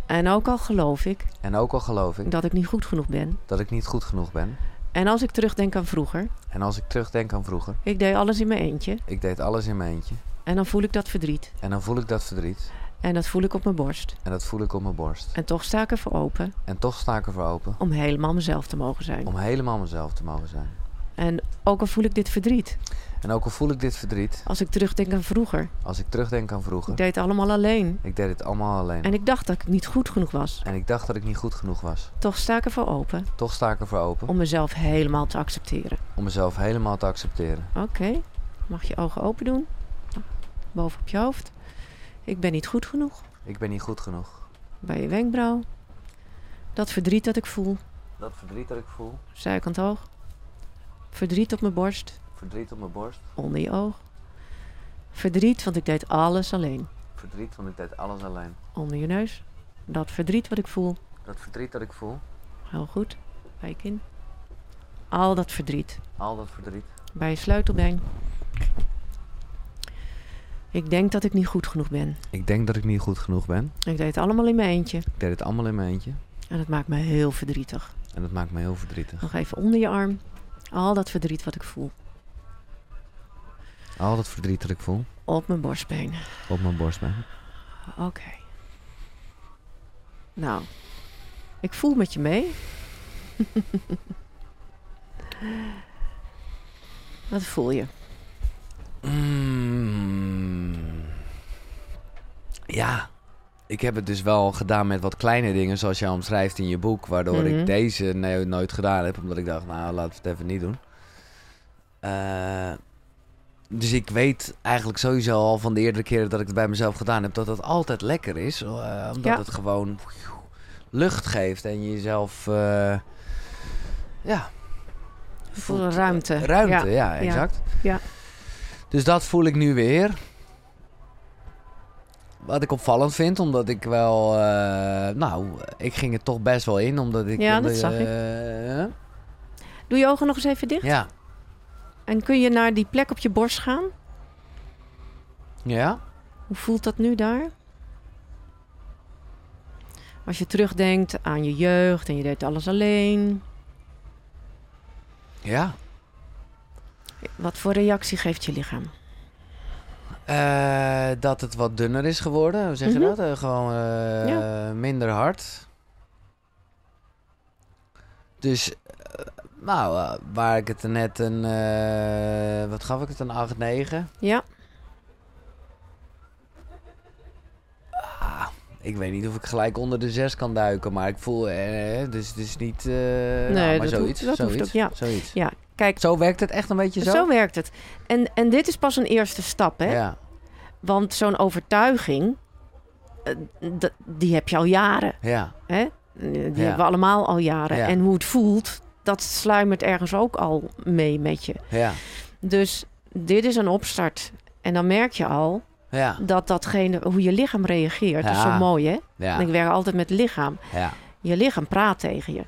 En ook al geloof ik En ook al geloof ik dat ik niet goed genoeg ben. dat ik niet goed genoeg ben. En als ik terugdenk aan vroeger, En als ik terugdenk aan vroeger, ik deed alles in mijn eentje. ik deed alles in mijn eentje. En dan voel ik dat verdriet. En dan voel ik dat verdriet. En dat voel ik op mijn borst. En dat voel ik op mijn borst. En toch sta ik ervoor open En toch sta ik ervoor open om helemaal mezelf te mogen zijn. om helemaal mezelf te mogen zijn. En ook al voel ik dit verdriet, En ook al voel ik dit verdriet, als ik terugdenk aan vroeger, als ik terugdenk aan vroeger, ik deed het allemaal alleen. ik deed het allemaal alleen. En ik dacht dat ik niet goed genoeg was. En ik dacht dat ik niet goed genoeg was. Toch sta ik ervoor open Toch sta ik ervoor open om mezelf helemaal te accepteren. om mezelf helemaal te accepteren. Oké, mag je ogen open doen? Boven op je hoofd. Ik ben niet goed genoeg. Ik ben niet goed genoeg. Bij je wenkbrauw. Dat verdriet dat ik voel. Dat verdriet dat ik voel, Zijkant hoog. Verdriet op mijn borst. verdriet op mijn borst, Onder je oog. Verdriet, want ik deed alles alleen. verdriet want ik deed alles alleen. Onder je neus. Dat verdriet wat ik voel. Dat verdriet dat ik voel, Heel goed. Bij je kin. Al dat verdriet. al dat verdriet. Bij je sleutelbeen. Ik denk dat ik niet goed genoeg ben. Ik denk dat ik niet goed genoeg ben. Ik deed het allemaal in mijn eentje. Ik deed het allemaal in mijn eentje. En dat maakt me heel verdrietig. En dat maakt me heel verdrietig. Nog even onder je arm. Al dat verdriet wat ik voel. Al dat verdriet dat ik voel Op mijn borstbeen. op mijn borstbeen. Oké. Nou, ik voel met je mee. Wat voel je? Mm. Ja, ik heb het dus wel gedaan met wat kleine dingen, zoals jij omschrijft in je boek, waardoor Mhm. ik deze nee, nooit gedaan heb, omdat ik dacht, nou, laten we het even niet doen. Eh, dus ik weet eigenlijk sowieso al van de eerdere keren dat ik het bij mezelf gedaan heb, dat het altijd lekker is, eh, omdat Ja. het gewoon lucht geeft en je jezelf, eh, ja, voelt- ruimte. Ruimte, Ja. ja, exact. Ja. Dus dat voel ik nu weer. Wat ik opvallend vind, omdat ik wel... eh, nou, ik ging er toch best wel in, omdat ik... Ja, dat zag ik. eh, Doe je ogen nog eens even dicht. Ja. En kun je naar die plek op je borst gaan? Ja? Hoe voelt dat nu daar? Als je terugdenkt aan je jeugd en je deed alles alleen. Ja. Wat voor reactie geeft je lichaam? Eh, dat het wat dunner is geworden, hoe zeg je Mhm. dat? Eh, gewoon eh, minder hard. Dus, nou, waar ik het net een... wat gaf ik het, een 8, 9? Ja, ik weet niet of ik gelijk onder de 6 kan duiken, maar ik voel... Eh, dus het is niet... eh Nee, nou, maar dat zoiets. hoeft- zoiets, ook, ja. zoiets. ja. Kijk, Zo werkt het echt een beetje zo? zo, werkt het. En, en dit is pas een eerste stap, hè? Ja, Want zo'n overtuiging, eh, die heb je al jaren, ja, hè? Die Ja. hebben we allemaal al jaren. Ja. En hoe het voelt, dat sluimert ergens ook al mee met je. ja, Dus dit is een opstart. En dan merk je al ja, dat datgene, hoe je lichaam reageert, dat is zo mooi, hè? ja, ik werk altijd met het lichaam. ja. Je lichaam praat tegen je.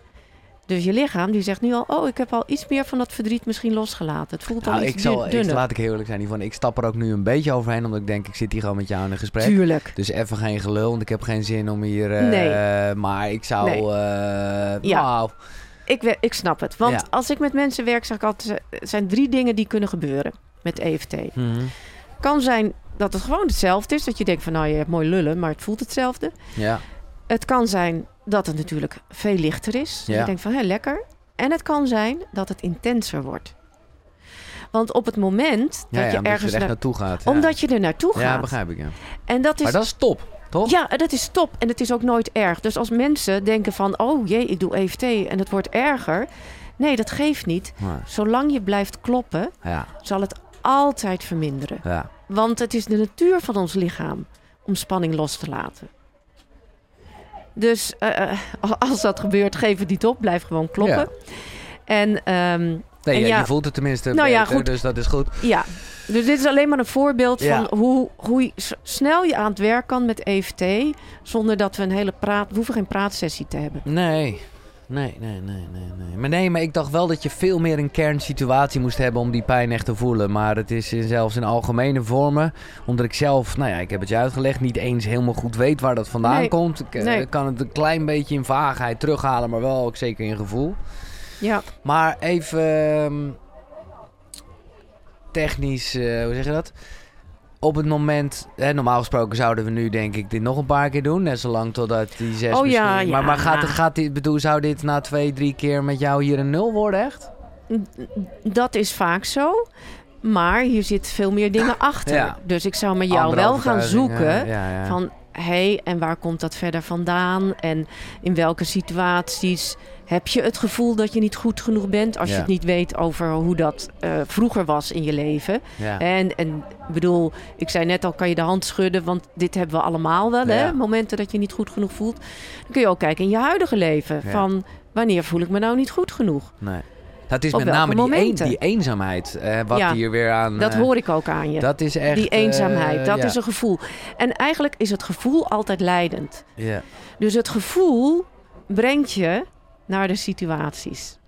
Dus je lichaam die zegt nu al, oh, ik heb al iets meer van dat verdriet misschien losgelaten. Het voelt al Nou, iets ik zal, dun- ik, dunner. laat ik heel eerlijk zijn, Yvonne. Ik stap er ook nu een beetje overheen, omdat ik denk, ik zit hier gewoon met jou in een gesprek. Tuurlijk. Dus even geen gelul, want ik heb geen zin om hier... eh, Nee. Maar ik zou... Nee. eh, Ja. nou, Ik, ik snap het. Want Ja. als ik met mensen werk, zeg ik altijd, er zijn drie dingen die kunnen gebeuren met EFT. mhm. Kan zijn dat het gewoon hetzelfde is. Dat je denkt van, nou, je hebt mooi lullen, maar het voelt hetzelfde. Ja, Het kan zijn dat het natuurlijk veel lichter is. Ja. je denkt van, hé, lekker. En het kan zijn dat het intenser wordt. Want op het moment dat ja, je ergens... er naar- naartoe gaat. omdat je er naartoe gaat. Ja, begrijp ik, ja. En dat is Maar dat is top, toch? Ja, dat is top. En het is ook nooit erg. Dus als mensen denken van, oh jee, ik doe EFT en het wordt erger. Nee, dat geeft niet. Maar, Zolang je blijft kloppen, zal het altijd verminderen. ja, Want het is de natuur van ons lichaam om spanning los te laten. Dus eh, eh, als dat gebeurt, geef het niet op. Blijf gewoon kloppen. Ja. En ehm, Nee, En ja, ja- je voelt het tenminste Nou ja, goed. dus dat is goed. ja, dus dit is alleen maar een voorbeeld van hoe, hoe je snel je aan het werk kan met EFT. Zonder dat we een hele praat... We hoeven geen praatsessie te hebben. Nee, Nee, nee, nee, nee, nee. Maar nee, maar ik dacht wel dat je veel meer een kernsituatie moest hebben om die pijn echt te voelen. Maar het is in- zelfs in algemene vormen, omdat ik zelf, nou ja, ik heb het je uitgelegd, niet eens helemaal goed weet waar dat vandaan Nee, komt. Ik eh, nee. kan het een klein beetje in vaagheid terughalen, maar wel ook zeker in gevoel. Ja, Maar even ehm, technisch, eh, hoe zeg je dat? Op het moment, hè, normaal gesproken zouden we nu denk ik dit nog een paar keer doen. Net zolang totdat die zes Oh ja, misschien- Maar, ja. maar gaat, gaat dit, bedoel, zou dit na twee, drie keer met jou hier een nul worden echt? dat is vaak zo. Maar hier zit veel meer dingen achter. Ja. Dus ik zou met jou Andere wel gaan zoeken Ja, ja. van... hé, hey, en waar komt dat verder vandaan? En in welke situaties heb je het gevoel dat je niet goed genoeg bent... als Ja. je het niet weet over hoe dat eh, vroeger was in je leven? ja. En, en ik bedoel, ik zei net al, kan je de hand schudden, want dit hebben we allemaal wel, Ja. hè? Momenten dat je niet goed genoeg voelt. Dan kun je ook kijken in je huidige leven. Van wanneer voel ik me nou niet goed genoeg? Nee. Dat is Op met name die, een, die eenzaamheid. eh, wat Ja, hier weer aan... Dat eh, hoor ik ook aan je. Dat is echt... Die eenzaamheid, eh, dat ja. is een gevoel. En eigenlijk is het gevoel altijd leidend. Ja. Dus het gevoel brengt je naar de situaties.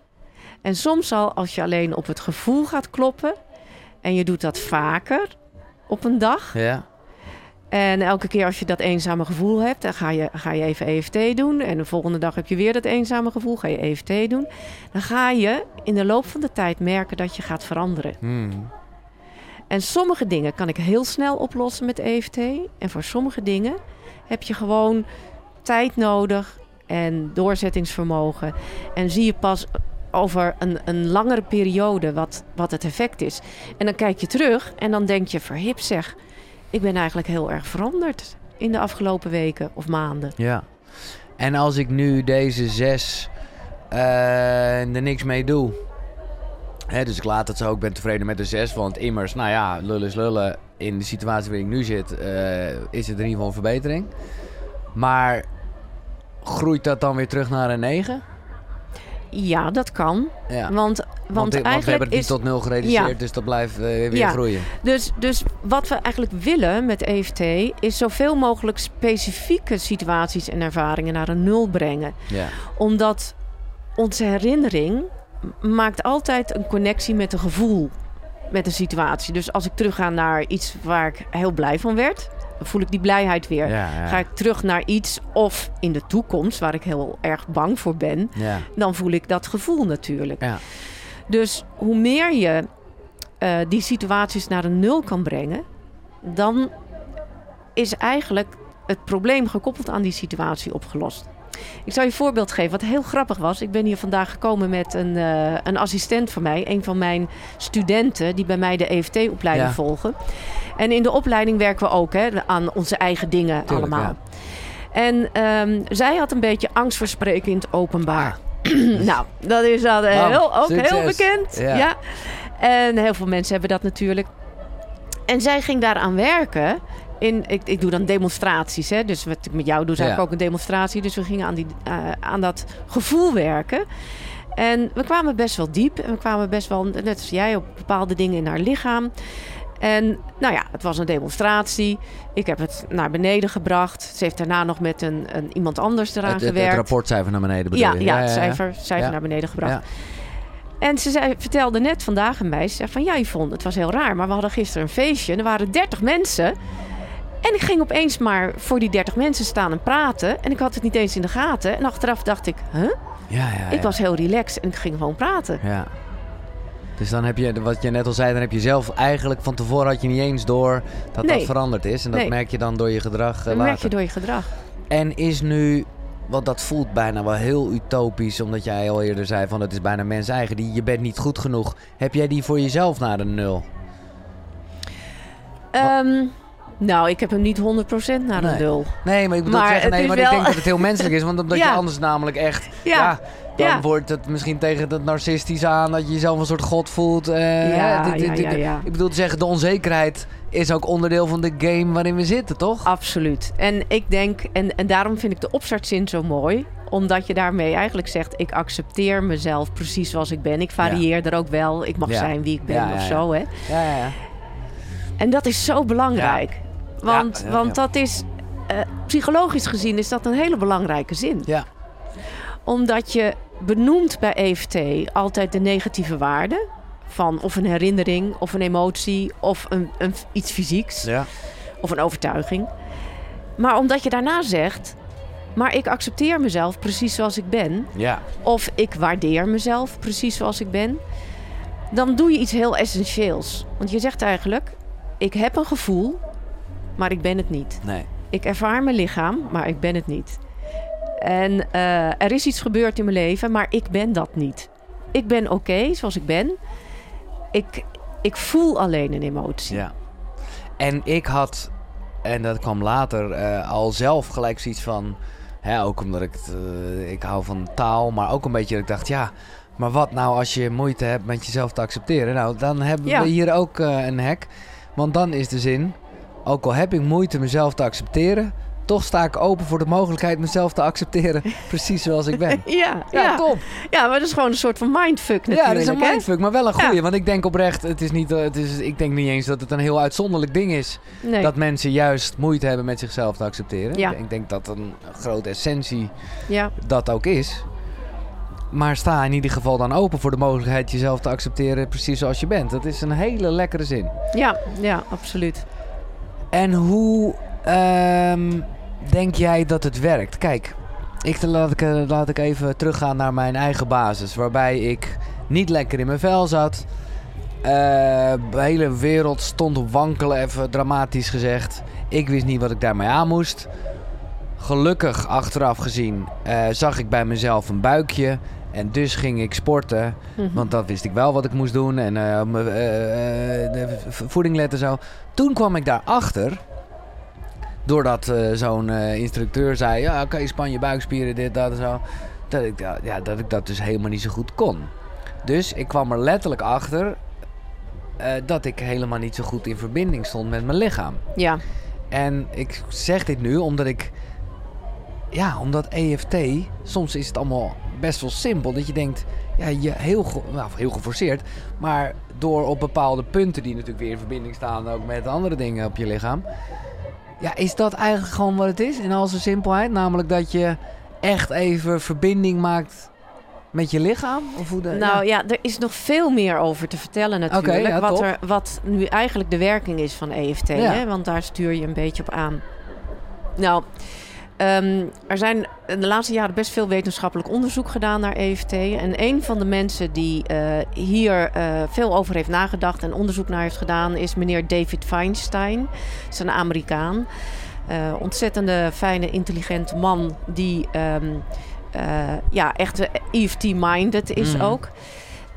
En soms al als je alleen op het gevoel gaat kloppen en je doet dat vaker op een dag. Ja. En elke keer als je dat eenzame gevoel hebt, dan ga je, ga je even EFT doen. En de volgende dag heb je weer dat eenzame gevoel, ga je EFT doen. Dan ga je in de loop van de tijd merken dat je gaat veranderen. Hmm. En sommige dingen kan ik heel snel oplossen met EFT. En voor sommige dingen heb je gewoon tijd nodig en doorzettingsvermogen. En zie je pas over een, een langere periode wat, wat het effect is. En dan kijk je terug en dan denk je, verhip zeg, ik ben eigenlijk heel erg veranderd in de afgelopen weken of maanden. Ja. En als ik nu deze zes eh, er niks mee doe. Hè, dus ik laat het zo, ik ben tevreden met de zes. Want immers, nou ja, lullen is lullen. In de situatie waarin ik nu zit, eh, is het in ieder geval een verbetering. Maar groeit dat dan weer terug naar een 9? Ja, dat kan. Ja. Want, want, want we eigenlijk hebben het is niet tot nul gereduceerd, Ja. dus dat blijft eh, weer Ja. groeien. Dus, dus wat we eigenlijk willen met EFT is zoveel mogelijk specifieke situaties en ervaringen naar een nul brengen. Ja. Omdat onze herinnering maakt altijd een connectie met een gevoel, met een situatie. Dus als ik terugga naar iets waar ik heel blij van werd, voel ik die blijheid weer. Ja, ja. Ga ik terug naar iets of in de toekomst waar ik heel erg bang voor ben, ja. dan voel ik dat gevoel natuurlijk. Ja. Dus hoe meer je eh, die situaties naar een nul kan brengen, dan is eigenlijk het probleem gekoppeld aan die situatie opgelost. Ik zal je een voorbeeld geven wat heel grappig was. Ik ben hier vandaag gekomen met een, eh, een assistent van mij, een van mijn studenten die bij mij de EFT-opleiding Ja. volgen. En in de opleiding werken we ook hè, aan onze eigen dingen Tuurlijk, allemaal. En ehm, zij had een beetje angst voor spreken in het openbaar. nou, dat is dan eh, heel, ook heel bekend. Ja. Ja. En heel veel mensen hebben dat natuurlijk. En zij ging daaraan werken. In, ik, ik doe dan demonstraties. Hè? Dus wat ik met jou doe, is eigenlijk Ja. ook een demonstratie. Dus we gingen aan, die, eh, aan dat gevoel werken. En we kwamen best wel diep. En we kwamen best wel, net als jij, op bepaalde dingen in haar lichaam. En nou ja, het was een demonstratie. Ik heb het naar beneden gebracht. Ze heeft daarna nog met een, een iemand anders eraan Het, het, het gewerkt. rapportcijfer naar beneden bedoel Ja, je? ja, het cijfer, cijfer Ja. naar beneden gebracht. En ze zei, vertelde net vandaag aan mij, ze zei van ja Yvonne, het was heel raar, maar we hadden gisteren een feestje en er waren 30 mensen. En ik ging opeens maar voor die 30 mensen staan en praten. En ik had het niet eens in de gaten. En achteraf dacht ik, huh? Ja, ja, ja. Ik was heel relaxed en ik ging gewoon praten. Ja. Dus dan heb je, wat je net al zei, dan heb je zelf eigenlijk van tevoren had je niet eens door dat dat veranderd is. En dat Nee. merk je dan door je gedrag eh, Dat later. merk je door je gedrag. En is nu, want dat voelt bijna wel heel utopisch, omdat jij al eerder zei van het is bijna mens eigen. Die, je bent niet goed genoeg. Heb jij die voor jezelf naar de nul? Ehm, nou, ik heb hem niet 100% naar Nee. een nul. Nee, maar ik bedoel Maar zeggen, nee, maar wel- ik denk dat het heel menselijk is. Want omdat je Ja. anders namelijk echt, ja, Ja. dan Ja. wordt het misschien tegen dat narcistisch aan, dat je jezelf een soort god voelt. eh, Ja, dit- dit- ja, dit- ja, ja. Ik bedoel te zeggen, de onzekerheid is ook onderdeel van de game waarin we zitten, toch? Absoluut. En ik denk, en, en daarom vind ik de opstartzin zo mooi. Omdat je daarmee eigenlijk zegt, ik accepteer mezelf precies zoals ik ben. Ik varieer er ook wel. Ik mag Ja. zijn wie ik ben Ja, ja, of ja. zo. Hè? Ja, ja, ja. En dat is zo belangrijk. Want, Ja, want dat is, eh, psychologisch gezien is dat een hele belangrijke zin. Ja. Omdat je benoemt bij EFT altijd de negatieve waarde van of een herinnering, of een emotie, of een, een, iets fysieks, Ja. of een overtuiging. Maar omdat je daarna zegt, maar ik accepteer mezelf precies zoals ik ben, Ja. of ik waardeer mezelf precies zoals ik ben, dan doe je iets heel essentieels. Want je zegt eigenlijk, ik heb een gevoel, maar ik ben het niet. Nee. Ik ervaar mijn lichaam, maar ik ben het niet. En eh, er is iets gebeurd in mijn leven, maar ik ben dat niet. Ik ben oké zoals ik ben. Ik, ik voel alleen een emotie. Ja. En ik had, en dat kwam later, eh, al zelf gelijk zoiets van... Hè, ook omdat ik, het, eh, ik hou van taal, maar ook een beetje dat ik dacht... Ja, maar wat nou als je moeite hebt met jezelf te accepteren? Nou, dan hebben Ja. we hier ook een hek. Want dan is de zin, ook al heb ik moeite mezelf te accepteren... Toch sta ik open voor de mogelijkheid mezelf te accepteren, precies zoals ik ben. Ja, ja, Ja, ja. maar dat is gewoon een soort van mindfuck natuurlijk. Ja, dat is een hè? mindfuck, maar wel een goeie. Ja. Want ik denk oprecht, het is niet, eh, het is, ik denk niet eens dat het een heel uitzonderlijk ding is. Nee. Dat mensen juist moeite hebben met zichzelf te accepteren. Ja. Ik denk dat een grote essentie ja. dat ook is. Maar sta in ieder geval dan open voor de mogelijkheid jezelf te accepteren precies zoals je bent. Dat is een hele lekkere zin. Ja, ja, absoluut. En hoe ehm, denk jij dat het werkt? Kijk, ik, laat, ik, eh, laat ik even teruggaan naar mijn eigen basis. Waarbij ik niet lekker in mijn vel zat. Eh, de hele wereld stond op wankelen, even dramatisch gezegd. Ik wist niet wat ik daarmee aan moest. Gelukkig, achteraf gezien, eh, zag ik bij mezelf een buikje. En dus ging ik sporten. Mhm. Want dat wist ik wel wat ik moest doen. En v- voeding letten zo. Toen kwam ik daarachter. Doordat zo'n instructeur zei... Ja, oké, span je buikspieren, dit, dat en zo. Dat ik, ja, dat ik dat dus helemaal niet zo goed kon. Dus ik kwam er letterlijk achter... dat ik helemaal niet zo goed in verbinding stond met mijn lichaam. Ja, En ik zeg dit nu omdat ik... Ja, omdat EFT... Soms is het allemaal best wel simpel. Dat je denkt... Ja, je heel, ge- nou, heel geforceerd. Maar door op bepaalde punten... die natuurlijk weer in verbinding staan... ook met andere dingen op je lichaam... Ja, is dat eigenlijk gewoon wat het is? In al zijn simpelheid? Namelijk dat je echt even verbinding maakt... met je lichaam? Of hoe de, nou ja. ja. er is nog veel meer over te vertellen natuurlijk. ja, wat, top. er, wat nu eigenlijk de werking is van EFT. Ja. Hè? Want daar stuur je een beetje op aan. Nou, ehm, er zijn in de laatste jaren best veel wetenschappelijk onderzoek gedaan naar EFT. En een van de mensen die eh, hier eh, veel over heeft nagedacht en onderzoek naar heeft gedaan... is meneer David Feinstein. Dat is een Amerikaan. Eh, ontzettende fijne, intelligente man die... ehm, eh, ja, echt EFT-minded is Mhm. ook.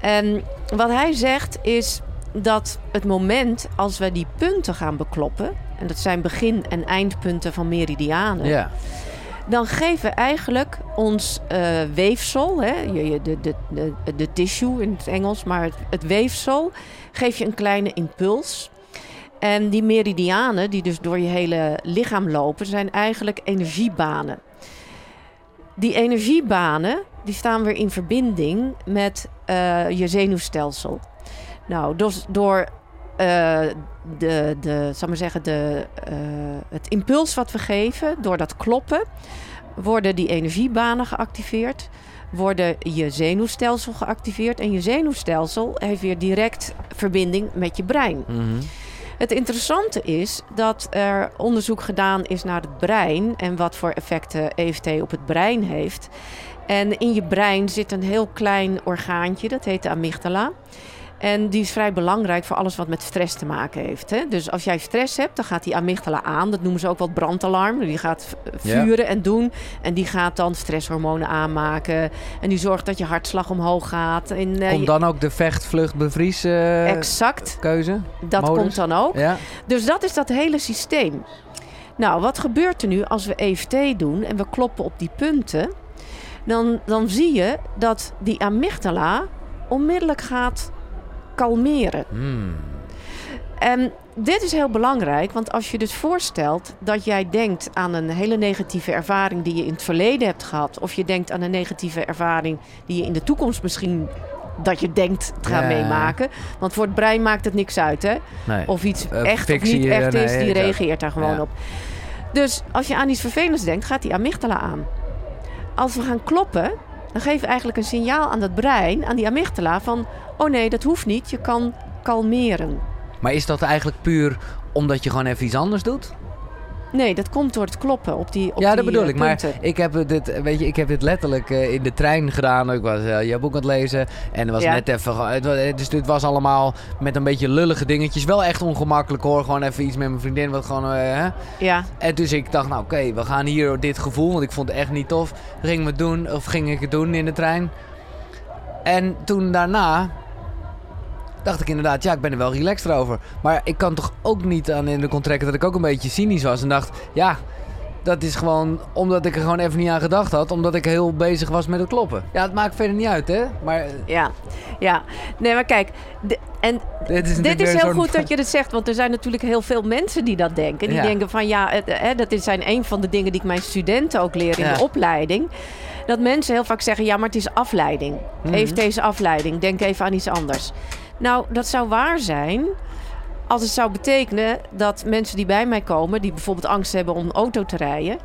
En wat hij zegt is dat het moment als we die punten gaan bekloppen... en dat zijn begin- en eindpunten van meridianen... ja. dan geven we eigenlijk ons eh, weefsel... Hè, je, de, de, de, de tissue in het Engels, maar het, het weefsel... geef je een kleine impuls... En die meridianen, die dus door je hele lichaam lopen, zijn eigenlijk energiebanen. Die energiebanen die staan weer in verbinding met eh, je zenuwstelsel. Nou, dus door eh, de, de, zal maar zeggen, de, eh, het impuls wat we geven, door dat kloppen, worden die energiebanen geactiveerd. Worden je zenuwstelsel geactiveerd. En je zenuwstelsel heeft weer direct verbinding met je brein. Mhm. Het interessante is dat er onderzoek gedaan is naar het brein en wat voor effecten EFT op het brein heeft. En in je brein zit een heel klein orgaantje, dat heet de amygdala. En die is vrij belangrijk voor alles wat met stress te maken heeft. Hè? Dus als jij stress hebt, dan gaat die amygdala aan. Dat noemen ze ook wel brandalarm. Die gaat v- vuren en doen. En die gaat dan stresshormonen aanmaken. En die zorgt dat je hartslag omhoog gaat. En, eh, Komt je- dan ook de vecht, vlucht, bevries eh, exact, keuze? dat modus? komt dan ook. Ja. Dus dat is dat hele systeem. Nou, wat gebeurt er nu als we EFT doen en we kloppen op die punten? Dan, dan zie je dat die amygdala onmiddellijk gaat kalmeren. Hmm. En dit is heel belangrijk, want als je dus voorstelt dat jij denkt aan een hele negatieve ervaring die je in het verleden hebt gehad, of je denkt aan een negatieve ervaring die je in de toekomst misschien dat je denkt te gaan Ja. meemaken. Want voor het brein maakt het niks uit, hè? Nee. Of iets Eh, echt of niet eh, echt is, nee, die reageert daar gewoon Ja. op. Dus als je aan iets vervelends denkt, gaat die amygdala aan. Als we gaan kloppen dan geef je eigenlijk een signaal aan dat brein, aan die amygdala, van oh nee, dat hoeft niet, je kan kalmeren. Maar is dat eigenlijk puur omdat je gewoon even iets anders doet? Nee, dat komt door het kloppen op die op ja, die, dat bedoel eh, ik. Maar ik heb dit, weet je, ik heb dit letterlijk eh, in de trein gedaan. Ik was je boek aan het lezen en het was Ja. net even. Het dus dit was allemaal met een beetje lullige dingetjes. Wel echt ongemakkelijk hoor. Gewoon even iets met mijn vriendin. Wat gewoon. hè. Ja, En dus ik dacht, nou oké, we gaan hier dit gevoel, want ik vond het echt niet tof. We het doen, of ging ik het doen in de trein. En toen daarna dacht ik inderdaad, ja, ik ben er wel relaxed over. Maar ik kan toch ook niet aan in de contract dat ik ook een beetje cynisch was. En dacht, ja, dat is gewoon omdat ik er gewoon even niet aan gedacht had. Omdat ik heel bezig was met het kloppen. Ja, het maakt verder niet uit, hè. Maar ja, ja. Nee, maar kijk, en dit is, Dit heel goed dat je het zegt, want er zijn natuurlijk heel veel mensen die dat denken. Die Ja. denken van ja, het, hè, dat is zijn een van de dingen die ik mijn studenten ook leer in Ja. de opleiding. Dat mensen heel vaak zeggen, ja, maar het is afleiding. Heeft deze afleiding, denk even aan iets anders. Nou, dat zou waar zijn als het zou betekenen dat mensen die bij mij komen, die bijvoorbeeld angst hebben om auto te rijden,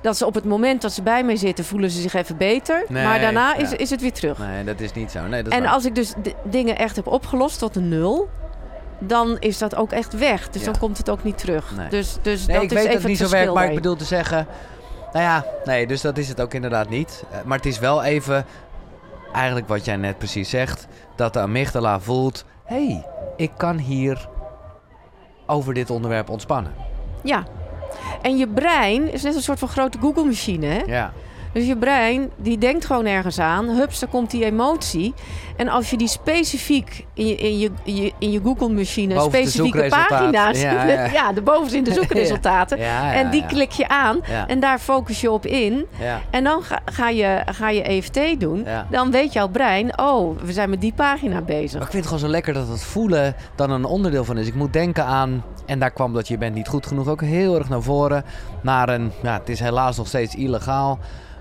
dat ze op het moment dat ze bij mij zitten, voelen ze zich even beter. Nee, maar daarna is, ja. is het weer terug. Nee, dat is niet zo. Nee, dat is En waar. als ik dus dingen echt heb opgelost tot een nul, dan is dat ook echt weg. Dus Ja. dan komt het ook niet terug. Nee. Dus, dus Nee, dat ik is weet even dat het niet zo werkt, maar ik bedoel te zeggen... Nou ja, nee, dus dat is het ook inderdaad niet. Eh, Maar het is wel even, eigenlijk wat jij net precies zegt... dat de amygdala voelt... hé, hey, ik kan hier over dit onderwerp ontspannen. Ja. En je brein is net een soort van grote Google-machine. Hè? Ja, Dus je brein, die denkt gewoon ergens aan. Hups, dan komt die emotie. En als je die specifiek in je, in je, in je, in je Google-machine... Specifieke pagina's... Ja, Ja, ja. de bovenste in de zoekresultaten. ja, en die klik je aan. En daar focus je op in. En dan ga, ga, je, ga je EFT doen. Dan weet jouw brein, oh, we zijn met die pagina bezig. Maar ik vind het gewoon zo lekker dat het voelen dan een onderdeel van is. Ik moet denken aan, en daar kwam dat je bent niet goed genoeg ook heel erg naar voren. Naar een, ja, het is helaas nog steeds illegaal.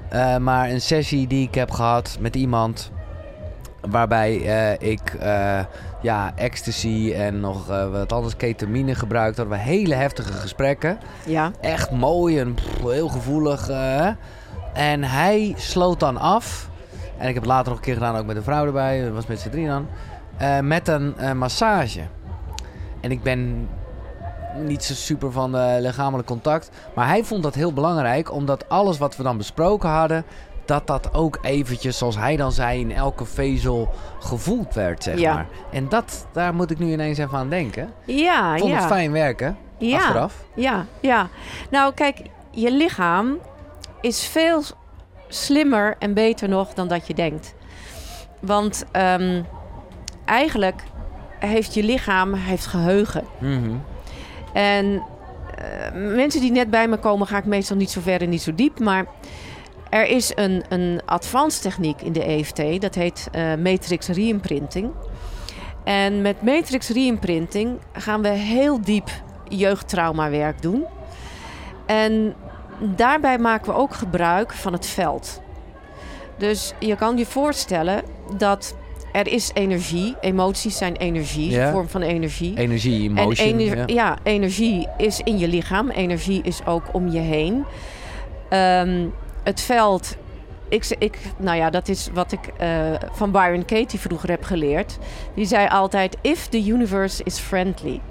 Eh, maar een sessie die ik heb gehad met iemand. Waarbij eh, ik eh, ja, ecstasy en nog wat anders ketamine gebruikte. Hadden we hele heftige gesprekken. Ja, Echt mooi en pff, heel gevoelig. en hij sloot dan af. En ik heb het later nog een keer gedaan, ook met een vrouw erbij. Dat was met z'n drieën dan. met een massage. En ik ben niet zo super van eh, lichamelijk contact. Maar hij vond dat heel belangrijk, omdat alles wat we dan besproken hadden... dat dat ook eventjes, zoals hij dan zei, in elke vezel gevoeld werd, zeg Ja. maar. En dat, daar moet ik nu ineens even aan denken. ja, Ik vond ja. het fijn werken, ja, achteraf. ja, ja. Nou, kijk, je lichaam is veel slimmer en beter nog dan dat je denkt. Want ehm, eigenlijk heeft je lichaam heeft geheugen. Mhm. En eh, mensen die net bij me komen, ga ik meestal niet zo ver en niet zo diep. Maar er is een, een advanced techniek in de EFT, dat heet eh, matrix reimprinting. En met matrix reimprinting gaan we heel diep jeugdtraumawerk doen. En daarbij maken we ook gebruik van het veld. Dus je kan je voorstellen dat er is energie, emoties zijn energie, Ja. een vorm van energie. Energie, ener- ja. ja. energie is in je lichaam. Energie is ook om je heen. Ehm, het veld. Ik, ik, nou ja, dat is wat ik eh, van Byron Katie vroeger heb geleerd. Die zei altijd: If the universe is friendly.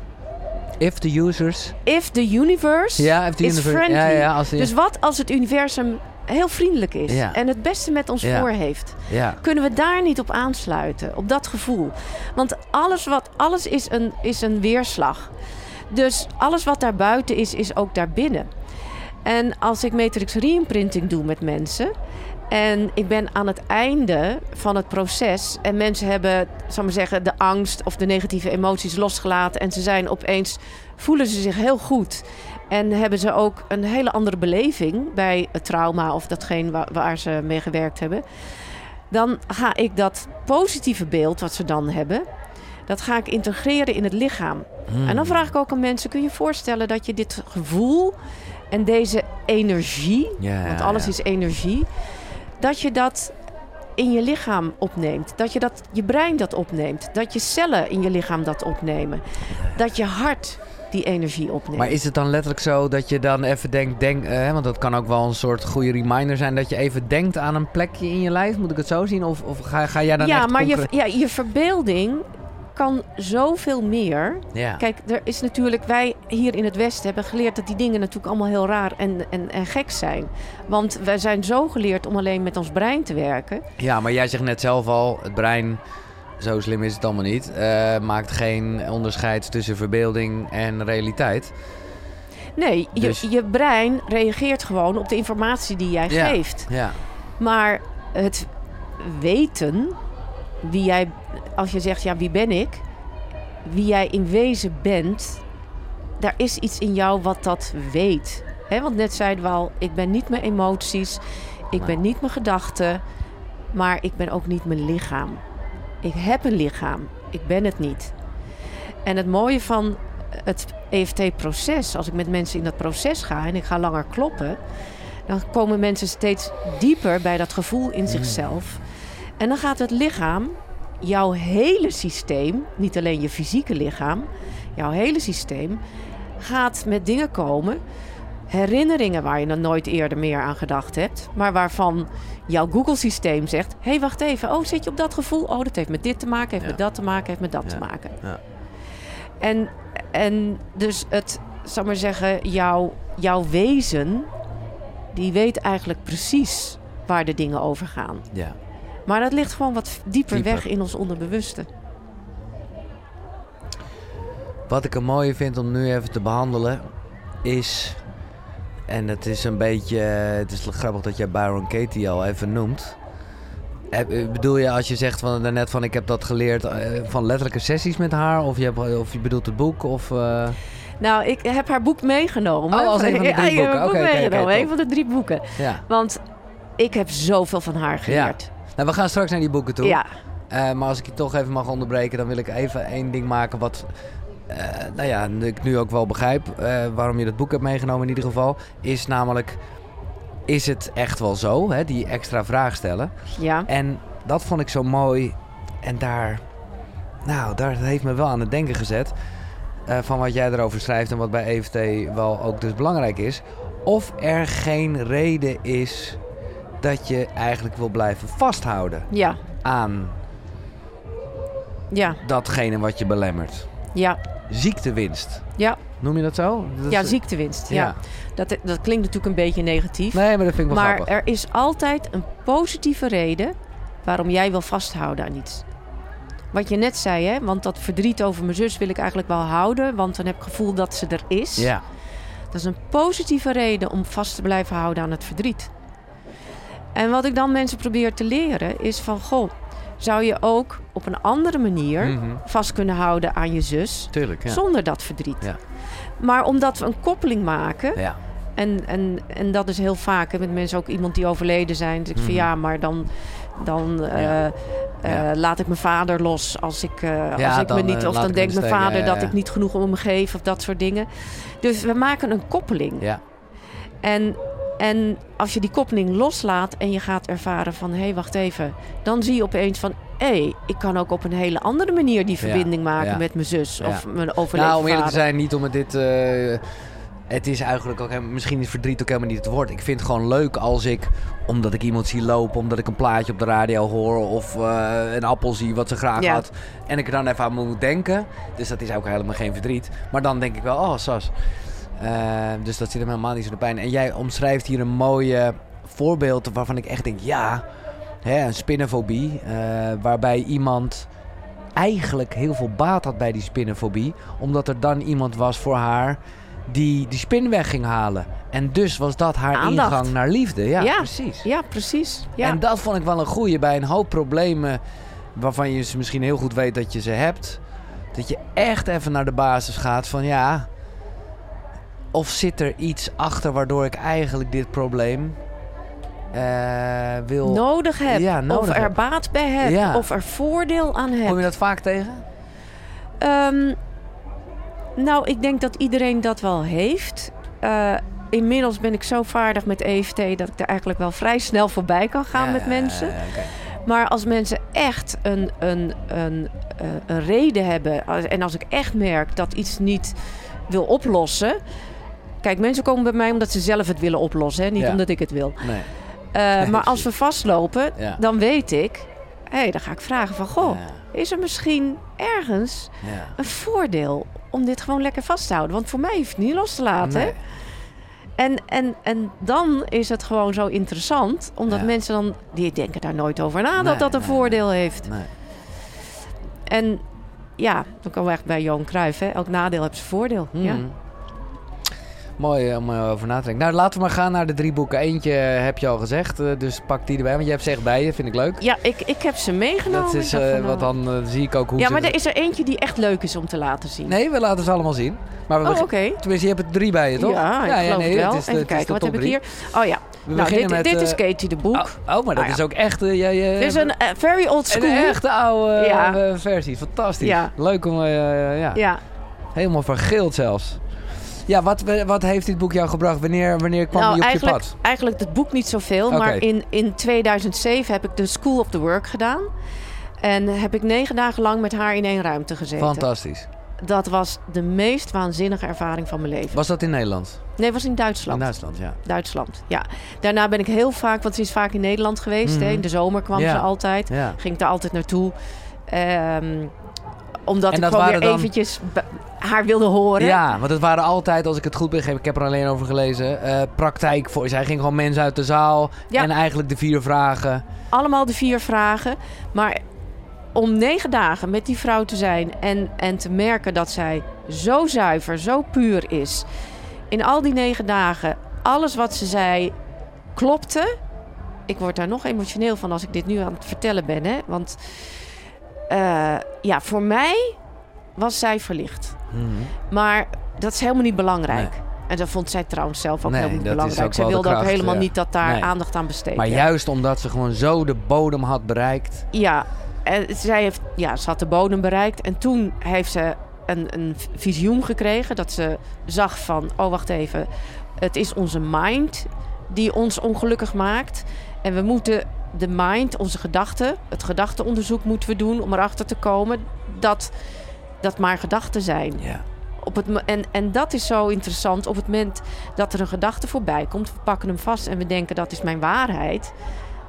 If the users... If the universe Ja, if the is universe... friendly. Ja, ja, als die, Dus wat als het universum heel vriendelijk is Ja. en het beste met ons Ja. voor heeft? ja. Kunnen we daar niet op aansluiten? Op dat gevoel? Want alles, wat, alles is, een, is een weerslag. Dus alles wat daar buiten is, is ook daarbinnen. En als ik matrix reimprinting doe met mensen... en ik ben aan het einde van het proces... en mensen hebben, zal ik maar zeggen, de angst of de negatieve emoties losgelaten... en ze zijn opeens, voelen ze zich heel goed... En hebben ze ook een hele andere beleving bij het trauma of datgene waar, waar ze mee gewerkt hebben dan ga ik dat positieve beeld wat ze dan hebben, dat ga ik integreren in het lichaam. Hmm. En dan vraag ik ook aan mensen: kun je je voorstellen dat je dit gevoel en deze energie, Ja, want alles ja. is energie, dat je dat in je lichaam opneemt. Dat je, dat, je brein dat opneemt. Dat je cellen in je lichaam dat opnemen. Dat je hart die energie opneemt. Maar is het dan letterlijk zo dat je dan even denkt, denk, eh, want dat kan ook wel een soort goede reminder zijn, dat je even denkt aan een plekje in je lijf? Moet ik het zo zien? Of, of ga, ga jij dan ja, echt maar je, ja, je verbeelding kan zoveel meer. Ja. Kijk, er is natuurlijk, wij hier in het Westen hebben geleerd dat die dingen natuurlijk allemaal heel raar en, en, en gek zijn. Want wij zijn zo geleerd om alleen met ons brein te werken. ja, maar jij zegt net zelf al, het brein, zo slim is het allemaal niet, eh, maakt geen onderscheid tussen verbeelding en realiteit. Nee, je, Dus- je brein reageert gewoon op de informatie die jij Ja. geeft. Ja, Maar het weten, wie jij, als je zegt, ja, wie ben ik? Wie jij in wezen bent, daar is iets in jou wat dat weet. Want net zeiden we al, ik ben niet mijn emoties, ik Nee. ben niet mijn gedachten, maar ik ben ook niet mijn lichaam. Ik heb een lichaam, ik ben het niet. En het mooie van het EFT-proces, als ik met mensen in dat proces ga en ik ga langer kloppen, dan komen mensen steeds dieper bij dat gevoel in zichzelf. En dan gaat het lichaam, jouw hele systeem, niet alleen je fysieke lichaam, jouw hele systeem, gaat met dingen komen. Herinneringen waar je nog nooit eerder meer aan gedacht hebt, maar waarvan jouw Google-systeem zegt: hé, hey, wacht even, oh, zit je op dat gevoel? Oh, dat heeft met dit te maken, heeft Ja. met dat te maken, heeft met dat Ja. te maken. Ja. En, en dus het, zal maar zeggen, jouw, jouw wezen, die weet eigenlijk precies waar de dingen over gaan. ja. Maar dat ligt gewoon wat dieper, Dieper. weg in ons onderbewuste. Wat ik er mooie vind om nu even te behandelen is. En het is een beetje. Het is grappig dat jij Byron Katie al even noemt. Heb- Bedoel je als je zegt van daarnet van ik heb dat geleerd eh, van letterlijke sessies met haar? Of je, hebt, of je bedoelt het boek? Of, eh, Nou, ik heb haar boek meegenomen. Oh, als een van de Ja, drie ik heb boeken. Oké, oké, meegenomen. een van de drie boeken. ja. Want ik heb zoveel van haar geleerd. Nou, we gaan straks naar die boeken toe. Ja, Eh, maar als ik je toch even mag onderbreken, dan wil ik even één ding maken wat. Eh, nou ja, ik nu ook wel begrijp eh, waarom je dat boek hebt meegenomen in ieder geval. Is namelijk, is het echt wel zo? Hè, die extra vraag stellen. ja. En dat vond ik zo mooi. En daar, nou, daar heeft me wel aan het denken gezet. eh, van wat jij erover schrijft en wat bij EFT wel ook dus belangrijk is. Of er geen reden is dat je eigenlijk wil blijven vasthouden Ja, aan ja, datgene wat je belemmert. ja, Ziektewinst. ja. Noem je dat zo? Dat Ja, ziektewinst. Ja. Ja. Dat, dat klinkt natuurlijk een beetje negatief. Nee, maar dat vind ik wel maar grappig. er is altijd een positieve reden waarom jij wil vasthouden aan iets. Wat je net zei, hè? want dat verdriet over mijn zus wil ik eigenlijk wel houden, want dan heb ik het gevoel dat ze er is. Ja, Dat is een positieve reden om vast te blijven houden aan het verdriet. En wat ik dan mensen probeer te leren is van, goh, zou je ook op een andere manier Mhm. vast kunnen houden aan je zus tuurlijk. Ja. zonder dat verdriet. Ja. Maar omdat we een koppeling maken, ja. en, en, en dat is heel vaak hè, met mensen ook iemand die overleden zijn. Dus ik Mhm. van ja, maar dan, dan eh, eh, laat ik mijn vader los als ik, eh, als ik dan, me niet. Of dan denkt mijn vader dat ik niet genoeg om hem geef of dat soort dingen. Dus we maken een koppeling. ja. En, en als je die koppeling loslaat en je gaat ervaren van hé, hey, wacht even. Dan zie je opeens van hé, hey, ik kan ook op een hele andere manier die Ja, verbinding maken ja. met mijn zus of mijn overleden Nou, om eerlijk te zijn, niet om het dit... eh, het is eigenlijk ook helemaal, misschien is verdriet ook helemaal niet het woord. Ik vind het gewoon leuk als ik, omdat ik iemand zie lopen, omdat ik een plaatje op de radio hoor of eh, een appel zie wat ze graag Ja. had. En ik er dan even aan moet denken. Dus dat is ook helemaal geen verdriet. Maar dan denk ik wel, oh Sas. Eh, dus dat zit hem helemaal niet zo de pijn. En jij omschrijft hier een mooie voorbeeld waarvan ik echt denk, ja, hè, een spinnenfobie. eh, waarbij iemand eigenlijk heel veel baat had bij die spinnenfobie. Omdat er dan iemand was voor haar die die spin weg ging halen. En dus was dat haar Aandacht. ingang naar liefde. Ja, Ja. precies. Ja, precies. Ja. En dat vond ik wel een goeie bij een hoop problemen waarvan je ze misschien heel goed weet dat je ze hebt. Dat je echt even naar de basis gaat van ja. Of zit er iets achter waardoor ik eigenlijk dit probleem eh, wil. nodig heb. Ja, nodig of er heb. baat bij heb. Ja. Of er voordeel aan heb. Kom je dat vaak tegen? Ehm, nou, ik denk dat iedereen dat wel heeft. Eh, inmiddels ben ik zo vaardig met EFT dat ik er eigenlijk wel vrij snel voorbij kan gaan Ja, met mensen. Maar als mensen echt een, een, een, eh, een reden hebben... en als ik echt merk dat iets niet wil oplossen... Kijk, mensen komen bij mij omdat ze zelf het willen oplossen. Hè? Niet Ja. omdat ik het wil. Nee. Eh, maar als we vastlopen, Ja. dan weet ik... Hé, hey, dan ga ik vragen van... Goh, Ja. is er misschien ergens een voordeel om dit gewoon lekker vast te houden? Want voor mij hoeft het niet los te laten. Nee. En, en, en dan is het gewoon zo interessant, omdat mensen dan, die denken daar nooit over na dat dat een voordeel heeft. Nee. En ja, dan komen we echt bij Johan Cruijff, hè? elk nadeel heeft zijn voordeel. Ja. Mooi eh, om eh, over na te denken. Nou, laten we maar gaan naar de drie boeken. Eentje heb je al gezegd, eh, dus pak die erbij. Want je hebt ze echt bij je, vind ik leuk. ja, ik, ik heb ze meegenomen. Dat is, eh, van, wat nou- dan eh, zie ik ook hoe Ja, maar er is er eentje die echt leuk is om te laten zien. Nee, we laten ze allemaal zien. Maar we Oh, oké. Tenminste, je hebt er drie bij je, toch? Ja, ik geloof nee, het wel. het is de- Even kijken, wat heb ik hier? Oh ja, We nou, dit, met, dit is eh, Katie de Boek. Oh, oh, maar dat Ah, ja. is ook echt... eh, jij, jij- Dit is een eh, very old school. Een echte oude Ja. eh, versie. Fantastisch. Ja. Leuk om... eh, ja. Ja, Helemaal vergeeld zelfs. Ja, wat, wat heeft dit boek jou gebracht? Wanneer, wanneer kwam nou, die op je pad? eigenlijk het boek niet zoveel, maar in, in 2007 heb ik de School of the Work gedaan. En heb ik negen dagen lang met haar in één ruimte gezeten. Fantastisch. Dat was de meest waanzinnige ervaring van mijn leven. Was dat in Nederland? Nee, was in Duitsland. In Duitsland, ja. Duitsland, ja. Daarna ben ik heel vaak, want ze is vaak in Nederland geweest. hè. Mhm. In de zomer kwam Ja. ze altijd. ja. Ging ik daar altijd naartoe. Ehm, omdat En ik gewoon weer dan- eventjes haar wilde horen. Ja, want het waren altijd, als ik het goed begreep, ik heb er alleen over gelezen, eh, praktijk voor. Zij ging gewoon mensen uit de zaal Ja. en eigenlijk de vier vragen. allemaal de vier vragen. Maar om negen dagen met die vrouw te zijn en, en te merken dat zij zo zuiver, zo puur is. In al die negen dagen, alles wat ze zei klopte. Ik word daar nog emotioneel van als ik dit nu aan het vertellen ben. Hè? Want eh, ja, voor mij was zij verlicht. Mhm. Maar dat is helemaal niet belangrijk. En dat vond zij trouwens zelf ook Nee, helemaal niet belangrijk. ook Zij wilde ook helemaal ja. niet dat daar Nee. aandacht aan besteed Maar juist omdat ze gewoon zo de bodem had bereikt. Ja, en zij heeft, ja, ze had de bodem bereikt. En toen heeft ze een, een visioen gekregen. Dat ze zag van, oh wacht even. Het is onze mind die ons ongelukkig maakt. En we moeten de mind, onze gedachten, het gedachtenonderzoek moeten we doen... om erachter te komen dat dat maar gedachten zijn. Ja. Op het, en, en dat is zo interessant. Op het moment dat er een gedachte voorbij komt, we pakken hem vast en we denken dat is mijn waarheid.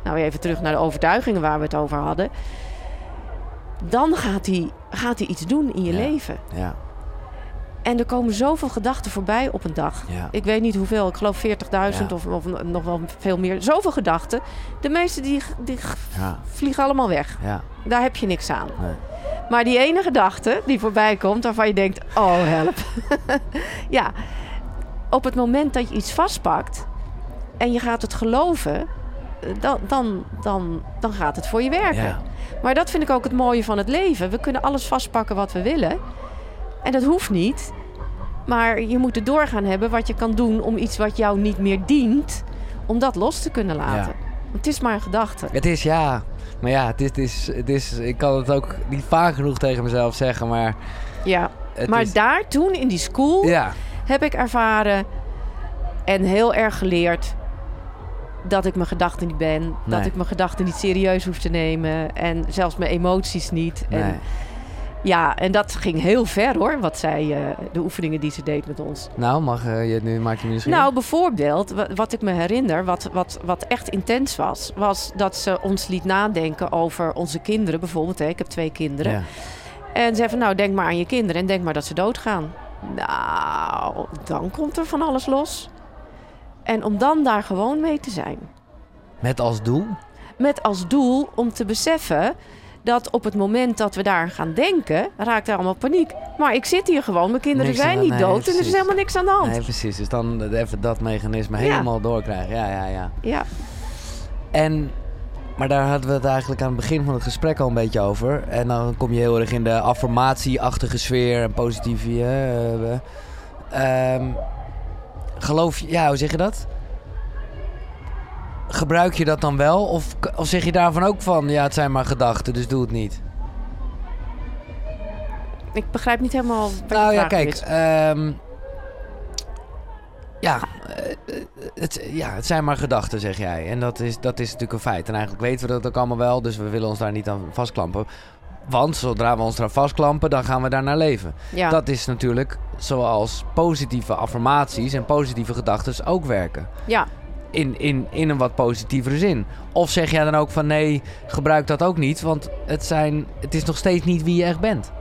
Nou, even terug naar de overtuigingen waar we het over hadden. Dan gaat hij, gaat iets doen in je Ja. leven. Ja. En er komen zoveel gedachten voorbij op een dag. Ja. Ik weet niet hoeveel, ik geloof 40.000 Ja. of, of nog wel veel meer. Zoveel gedachten. De meeste die, die Ja. vliegen allemaal weg. Ja. Daar heb je niks aan. Nee. Maar die ene gedachte die voorbij komt, waarvan je denkt: oh help. ja, op het moment dat je iets vastpakt en je gaat het geloven, eh, dan, dan, dan, dan gaat het voor je werken. Ja. Maar dat vind ik ook het mooie van het leven. We kunnen alles vastpakken wat we willen. En dat hoeft niet. Maar je moet het doorgaan hebben wat je kan doen om iets wat jou niet meer dient, om dat los te kunnen laten. Want het is maar een gedachte. Het is ja. Maar ja, het is, het is, het is, ik kan het ook niet vaak genoeg tegen mezelf zeggen, maar Ja. Maar is, daar toen in die school ja, heb ik ervaren en heel erg geleerd dat ik mijn gedachten niet ben. Dat ik mijn gedachten niet serieus hoef te nemen. En zelfs mijn emoties niet. nee. En, ja, en dat ging heel ver hoor, wat zij, eh, de oefeningen die ze deed met ons. Nou, mag eh, je nu maak je misschien. Nou, bijvoorbeeld, wa- wat ik me herinner, wat, wat, wat echt intens was, was dat ze ons liet nadenken over onze kinderen. Bijvoorbeeld, hè, ik heb twee kinderen. ja. En zei van, nou, denk maar aan je kinderen en denk maar dat ze doodgaan. Nou, dan komt er van alles los. En om dan daar gewoon mee te zijn. Met als doel? Met als doel om te beseffen dat op het moment dat we daar gaan denken, raakt er allemaal paniek. Maar ik zit hier gewoon, mijn kinderen Niks zijn niet nee, dood en er is helemaal niks aan de hand. Nee, precies. Dus dan even dat mechanisme Ja. helemaal doorkrijgen. Ja, ja, ja. Ja, En, maar daar hadden we het eigenlijk aan het begin van het gesprek al een beetje over. En dan kom je heel erg in de affirmatieachtige sfeer en positieve. eh, eh, ehm, geloof je, ja, hoe zeg je dat? Gebruik je dat dan wel? Of, of zeg je daarvan ook van, ja, het zijn maar gedachten, dus doe het niet? ik begrijp niet helemaal Nou ja, kijk. ehm, ja, eh, het, ja, het zijn maar gedachten, zeg jij. En dat is, dat is natuurlijk een feit. En eigenlijk weten we dat ook allemaal wel, dus we willen ons daar niet aan vastklampen. Want zodra we ons eraan vastklampen, dan gaan we daar naar leven. Ja. Dat is natuurlijk zoals positieve affirmaties en positieve gedachten ook werken. ja. In, in, in een wat positievere zin. Of zeg jij dan ook van nee, gebruik dat ook niet, want het, zijn, het is nog steeds niet wie je echt bent.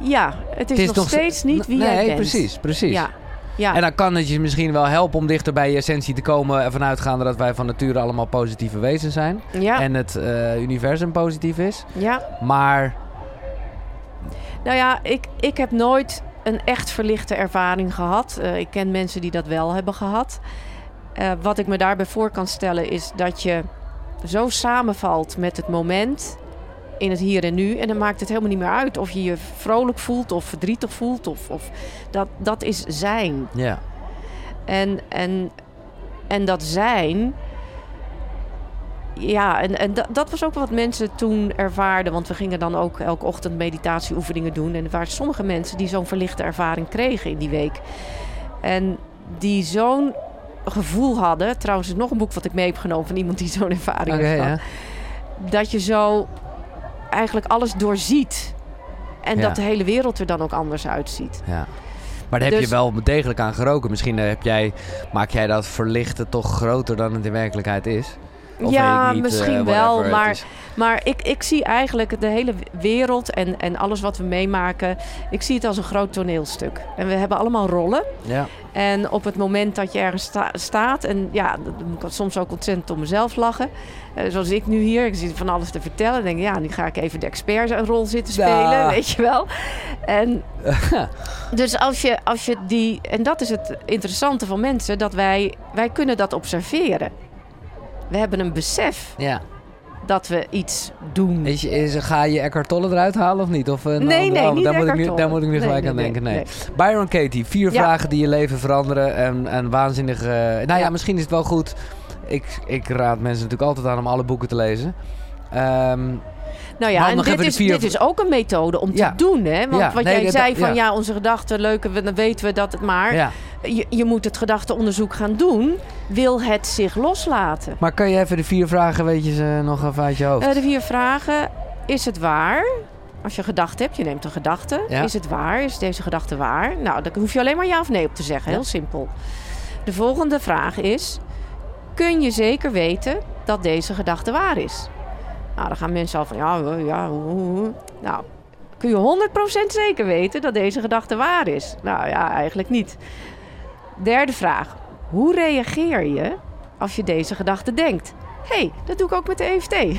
ja, het is, nog, steeds niet wie nee, jij bent. precies, precies. Ja. Ja. En dan kan het je misschien wel helpen om dichter bij je essentie te komen. Ervan uitgaande dat wij van nature allemaal positieve wezens zijn. ja. En het eh, universum positief is. ja. Maar Nou ja, ik, ik heb nooit een echt verlichte ervaring gehad. Eh, ik ken mensen die dat wel hebben gehad. Eh, wat ik me daarbij voor kan stellen is dat je zo samenvalt met het moment in het hier en nu. En dan maakt het helemaal niet meer uit of je je vrolijk voelt of verdrietig voelt. Of, of dat, dat is zijn. ja, En, en, en dat zijn. Ja, en, en dat, dat was ook wat mensen toen ervaarden. Want we gingen dan ook elke ochtend meditatieoefeningen doen. En er waren sommige mensen die zo'n verlichte ervaring kregen in die week. En die zo'n gevoel hadden. Trouwens, is nog een boek wat ik mee heb genomen van iemand die zo'n ervaring heeft ja. gehad. Dat je zo eigenlijk alles doorziet. En Ja. dat de hele wereld er dan ook anders uitziet. ja. Maar daar heb Dus- je wel degelijk aan geroken. Misschien eh, heb jij, maak jij dat verlichten toch groter dan het in werkelijkheid is? Of Ja, niet, misschien eh, wel, maar- is. Maar ik, ik zie eigenlijk de hele wereld en, en alles wat we meemaken... ik zie het als een groot toneelstuk. En we hebben allemaal rollen. Ja, En op het moment dat je ergens sta- staat... en ja, dan moet ik soms ook ontzettend om mezelf lachen. Eh, zoals ik nu hier, ik zit van alles te vertellen. Denk ja, nu ga ik even de expertrol zitten spelen, Ja. weet je wel. En dus als je, als je die... En dat is het interessante van mensen, dat wij... wij kunnen dat observeren. We hebben een besef ja. dat we iets doen. Is, is, ga je Eckhart Tolle eruit halen of niet? Of, een Nee, andere- nee, niet daar, moet ik nu, daar moet ik nu Nee, gelijk nee, aan nee, denken. Byron Katie, vier Ja. vragen die je leven veranderen. En, en waanzinnige... Nou ja. Ja. misschien is het wel goed. Ik, ik raad mensen natuurlijk altijd aan om alle boeken te lezen. Ehm, Nou ja, Maar en dit is, vier- dit is ook een methode om Ja. te doen, hè? Want Ja, wat nee, jij zei van ja. ja. onze gedachten leuke, dan weten we dat het maar. Je, je moet het gedachteonderzoek gaan doen. Wil het zich loslaten? Maar kan je even de vier vragen, weet je ze nog even uit je hoofd? Eh, de vier vragen. Is het waar? Als je gedacht hebt, je neemt een gedachte. Ja. Is het waar? Is deze gedachte waar? Nou, dan hoef je alleen maar ja of nee op te zeggen. Ja. Heel simpel. De volgende vraag is: kun je zeker weten dat deze gedachte waar is? Nou, dan gaan mensen al van ja, ja. hoe. Nou, kun je 100% zeker weten dat deze gedachte waar is? Nou ja, eigenlijk niet. Derde vraag: hoe reageer je als je deze gedachte denkt? Hé, hey, dat doe ik ook met de EFT.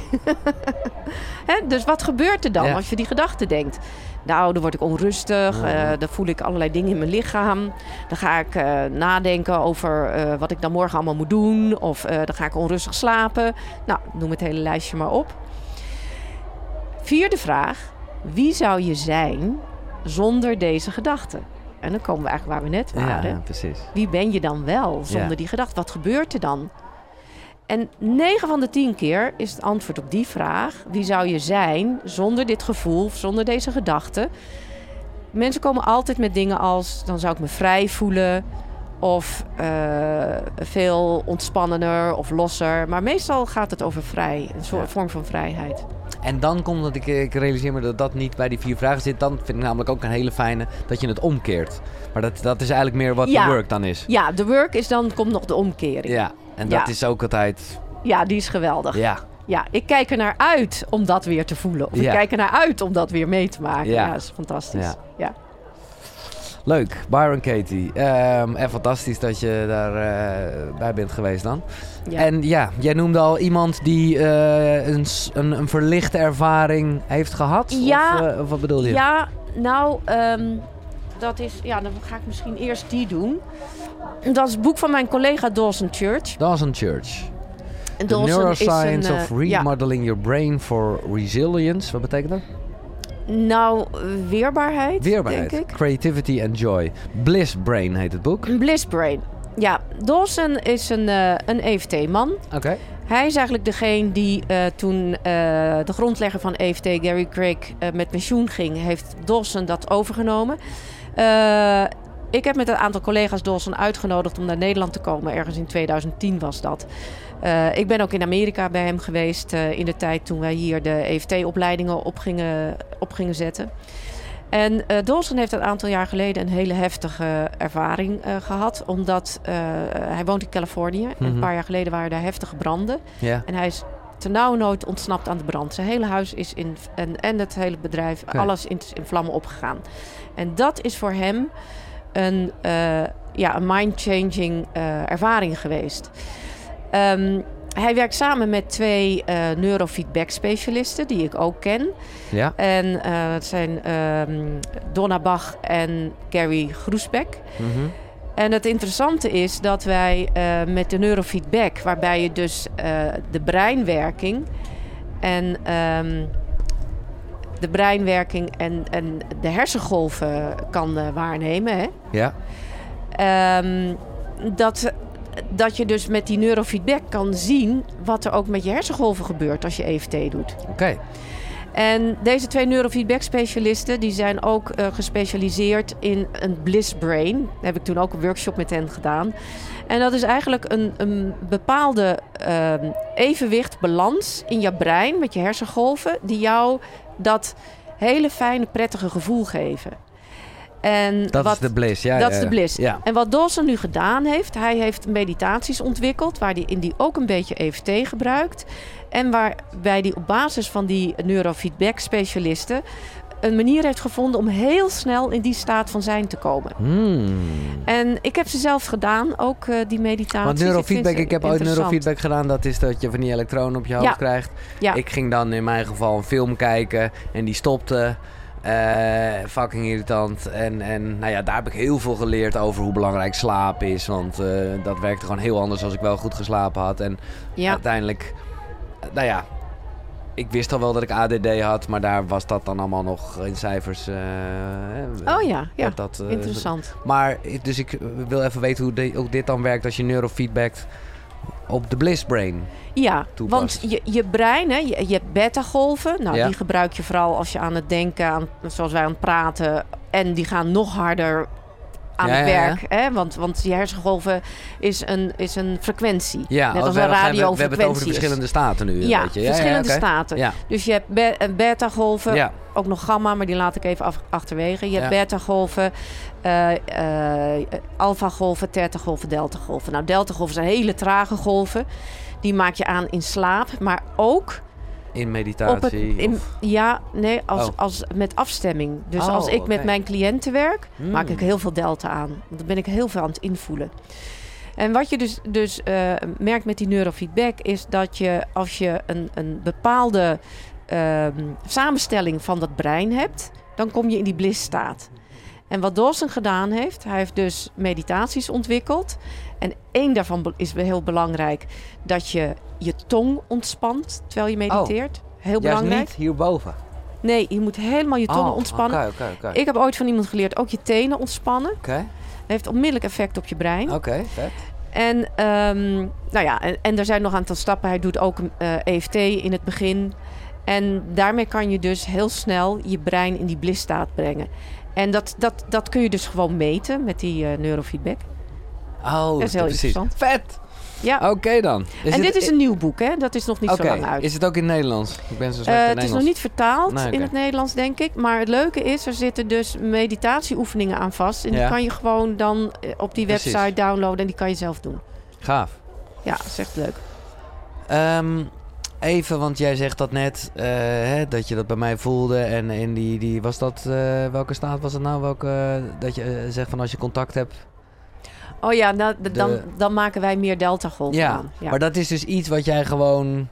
Dus wat gebeurt er dan Ja. als je die gedachte denkt? Nou, dan word ik onrustig, eh, dan voel ik allerlei dingen in mijn lichaam. Dan ga ik eh, nadenken over eh, wat ik dan morgen allemaal moet doen. Of dan ga ik onrustig slapen. Nou, noem het hele lijstje maar op. Vierde vraag. Wie zou je zijn zonder deze gedachte? En dan komen we eigenlijk waar we net waren. ja, precies. Wie ben je dan wel zonder Ja. die gedachte? Wat gebeurt er dan? En 9 van de 10 keer is het antwoord op die vraag: wie zou je zijn zonder dit gevoel, zonder deze gedachte? Mensen komen altijd met dingen als: dan zou ik me vrij voelen, of eh, veel ontspannender of losser. Maar meestal gaat het over vrij, een soort Ja. vorm van vrijheid. En dan komt dat ik, ik realiseer me dat dat niet bij die vier vragen zit. Dan vind ik namelijk ook een hele fijne dat je het omkeert. Maar dat, dat is eigenlijk meer wat Ja. de work dan is. Ja, de work is dan komt nog de omkering. Ja, Ja, en dat Ja. is ook altijd... die is geweldig. Ja, Ja, ik kijk er naar uit om dat weer te voelen. Of ik Ja. kijk er naar uit om dat weer mee te maken. Ja. Ja, dat is fantastisch. Leuk. Byron Katie. Ehm, en fantastisch dat je daar eh, bij bent geweest dan. Ja. En ja, jij noemde al iemand die eh, een, een, een verlichte ervaring heeft gehad? Ja. Of, eh, of wat bedoel je? Ja, nou, ehm, dat is... Ja, dan ga ik misschien eerst die doen. Dat is het boek van mijn collega Dawson Church. Dawson Church. The Dawson Neuroscience een, of ja, Remodeling Your Brain for Resilience. Wat betekent dat? Nou, weerbaarheid, Weerbaarheid. denk ik. Creativity and Joy. Bliss Brain heet het boek. Bliss brain. Ja, Dawson is een, eh, een EFT-man. Oké. Hij is eigenlijk degene die eh, toen eh, de grondlegger van EFT, Gary Craig, met pensioen ging, heeft Dawson dat overgenomen. Ik heb met een aantal collega's Dawson uitgenodigd om naar Nederland te komen. Ergens in 2010 was dat. Uh, ik ben ook in Amerika bij hem geweest uh, in de tijd toen wij hier de EFT-opleidingen op gingen, op gingen zetten. En uh, Dawson heeft een aantal jaar geleden een hele heftige ervaring gehad. Omdat hij woont in Californië. Mm -hmm. En een paar jaar geleden waren daar heftige branden. Yeah. En hij is nooit ontsnapt aan de brand. Zijn hele huis is in, en, en het hele bedrijf, Okay. alles in, in vlammen opgegaan. En dat is voor hem een, ja, een mind-changing ervaring geweest. Um, hij werkt samen met twee uh, neurofeedback-specialisten die ik ook ken. Ja. En uh, dat zijn um, Donna Bach en Gary Groesbeck. Mm -hmm. En het interessante is dat wij uh, met de neurofeedback, waarbij je dus de breinwerking en um, de breinwerking en, en de hersengolven kan waarnemen. Hè? Ja. Um, dat dat je dus met die neurofeedback kan zien wat er ook met je hersengolven gebeurt als je EFT doet. Oké. Okay. En deze twee neurofeedback specialisten die zijn ook uh, gespecialiseerd in een bliss brain. Daar heb ik toen ook een workshop met hen gedaan. En dat is eigenlijk een, een bepaalde uh, evenwicht, balans in je brein met je hersengolven, die jou dat hele fijne, prettige gevoel geven. En dat wat, is de bliss, ja. Dat ja, is de bliss. Ja. En wat Dawson nu gedaan heeft, hij heeft meditaties ontwikkeld... waar hij in die ook een beetje EFT gebruikt. En waarbij hij op basis van die neurofeedback-specialisten... een manier heeft gevonden om heel snel in die staat van zijn te komen. Hmm. En ik heb ze zelf gedaan, ook uh, die meditaties. Want neurofeedback, ik, ik heb ooit neurofeedback gedaan. Dat is dat je van die elektronen op je hoofd krijgt. Ik ging dan in mijn geval een film kijken en die stopte... Uh, fucking irritant. En, en nou ja, daar heb ik heel veel geleerd over hoe belangrijk slaap is. Want uh, dat werkte gewoon heel anders als ik wel goed geslapen had. En Ja. uiteindelijk, nou ja, ik wist al wel dat ik ADD had, maar daar was dat dan allemaal nog in cijfers. uh, Oh ja, ja. Dat, interessant. Maar, dus ik wil even weten hoe, de, hoe dit dan werkt als je neurofeedback op de bliss brain. Ja, toepast. want je, je brein, hè, je, je hebt beta-golven. Nou, Ja. die gebruik je vooral als je aan het denken, aan, zoals wij aan het praten. En die gaan nog harder aan Ja, het werk. Hè? Want, want die hersengolven is een, is een frequentie. Ja, Net als een we, we hebben het over de radiofrequentie verschillende staten nu. Ja, beetje. verschillende oké. staten. Ja, Dus je hebt be- eh, beta-golven, ja. ook nog gamma, maar die laat ik even af- achterwege. Je hebt beta-golven, eh eh alpha-golven, theta-golven, delta-golven. Nou, delta-golven zijn hele trage golven. Die maak je aan in slaap, maar ook in het, meditatie. in, ja, nee, als, Oh. als, met afstemming. Dus Oh, als ik met mijn cliënten werk, Hmm. maak ik heel veel delta aan. Want dan ben ik heel veel aan het invoelen. En wat je dus, dus eh, merkt met die neurofeedback is dat je als je een, een bepaalde ehm, samenstelling van dat brein hebt, dan kom je in die bliss-staat. En wat Dawson gedaan heeft, hij heeft dus meditaties ontwikkeld. En één daarvan is heel belangrijk, dat je je tong ontspant terwijl je mediteert. Heel Juist belangrijk. niet hierboven. Nee, je moet helemaal je tong Oh, ontspannen. Oké, oké, oké. Ik heb ooit van iemand geleerd ook je tenen ontspannen. Oké, Dat heeft onmiddellijk effect op je brein. oké, vet. En, ehm, nou ja, en, en er zijn nog een aantal stappen. Hij doet ook eh, EFT in het begin. En daarmee kan je dus heel snel je brein in die blissstaat brengen. En dat, dat, dat kun je dus gewoon meten met die eh, neurofeedback. Oh, Dat is heel precies. interessant. Vet! Ja, Oké dan. Is en het- dit is een nieuw boek, hè? Dat is nog niet zo lang uit. is het ook in Nederlands? Ik ben zo Eh, slecht in het is nog niet vertaald Nee, in het Nederlands, denk ik. Maar het leuke is, er zitten dus meditatieoefeningen aan vast. En Ja. die kan je gewoon dan eh, op die Precies. website downloaden en die kan je zelf doen. Gaaf. Ja, dat is echt leuk. Ehm, even, want jij zegt dat net, eh, hè, dat je dat bij mij voelde. En in die, die was dat, welke staat was het nou? Welke, dat je zegt van als je contact hebt. Oh ja, nou, dan, dan maken wij meer delta-golven Ja, aan. Ja. maar dat is dus iets wat jij gewoon...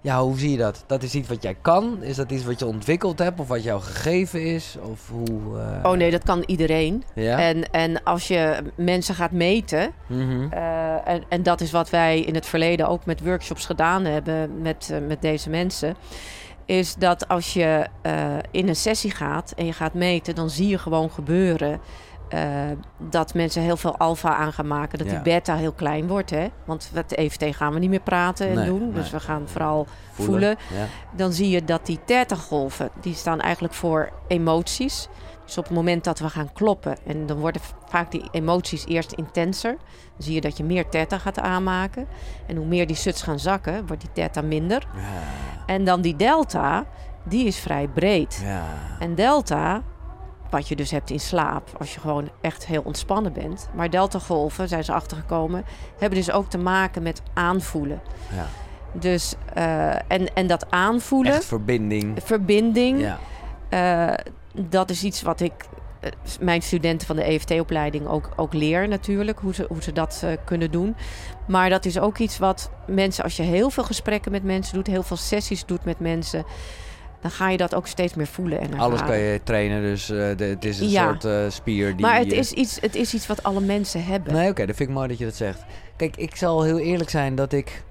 Ja, hoe zie je dat? Dat is iets wat jij kan? Is dat iets wat je ontwikkeld hebt? Of wat jou gegeven is? Of hoe... eh, Oh nee, dat kan iedereen. Ja? En, en als je mensen gaat meten, Mhm. eh, en, en dat is wat wij in het verleden ook met workshops gedaan hebben met, eh, met deze mensen, is dat als je in een sessie gaat en je gaat meten, dan zie je gewoon gebeuren eh, dat mensen heel veel alfa aan gaan maken. Dat Ja. die beta heel klein wordt. Hè? Want met EFT gaan we niet meer praten en Nee, doen. nee. Dus we gaan vooral voelen. Ja. Dan zie je dat die theta-golven, die staan eigenlijk voor emoties. Dus op het moment dat we gaan kloppen, en dan worden vaak die emoties eerst intenser. Dan zie je dat je meer theta gaat aanmaken. En hoe meer die suts gaan zakken, wordt die theta minder. Ja. En dan die delta, die is vrij breed. Ja. En delta, wat je dus hebt in slaap, als je gewoon echt heel ontspannen bent. Maar deltagolven, zijn ze achtergekomen, hebben dus ook te maken met aanvoelen. Ja. Dus, eh, en, en dat aanvoelen, Echt verbinding. verbinding, Ja. eh, dat is iets wat ik eh, mijn studenten van de EFT-opleiding ook, ook leer natuurlijk, hoe ze, hoe ze dat kunnen doen. Maar dat is ook iets wat mensen, als je heel veel gesprekken met mensen doet, heel veel sessies doet met mensen, dan ga je dat ook steeds meer voelen en ervaren. Alles kan je trainen, dus eh, de- het is een Ja. soort eh, spier die... Maar het is, iets, het is iets wat alle mensen hebben. Nee, oké, dat vind ik mooi dat je dat zegt. Kijk, ik zal heel eerlijk zijn dat ik...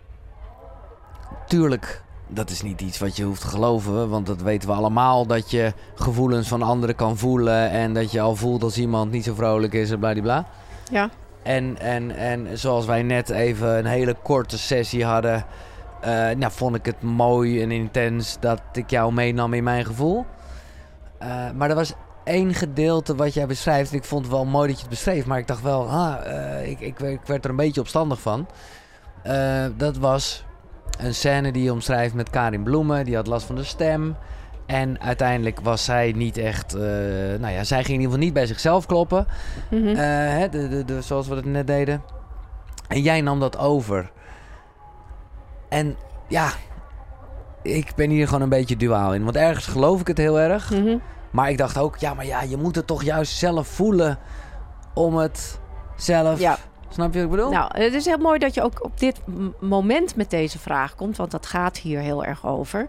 Tuurlijk, dat is niet iets wat je hoeft te geloven, want dat weten we allemaal. Dat je gevoelens van anderen kan voelen en dat je al voelt als iemand niet zo vrolijk is en bladibla. Ja. En, en, en zoals wij net even een hele korte sessie hadden, eh, nou, vond ik het mooi en intens dat ik jou meenam in mijn gevoel. Eh, maar er was één gedeelte wat jij beschrijft. en Ik vond het wel mooi dat je het beschreef, maar ik dacht wel, ah, ik, ik, ik werd er een beetje opstandig van. Dat was een scène die je omschrijft met Karin Bloemen. Die had last van de stem. En uiteindelijk was zij niet echt. nou ja, zij ging in ieder geval niet bij zichzelf kloppen. Mhm. Hè, de, de, de, zoals we het net deden. En jij nam dat over. En ja, ik ben hier gewoon een beetje duaal in. Want ergens geloof ik het heel erg. Mhm. Maar ik dacht ook, ja, maar ja, je moet het toch juist zelf voelen om het zelf. Ja. Snap je wat ik bedoel? Nou, het is heel mooi dat je ook op dit moment met deze vraag komt, want dat gaat hier heel erg over.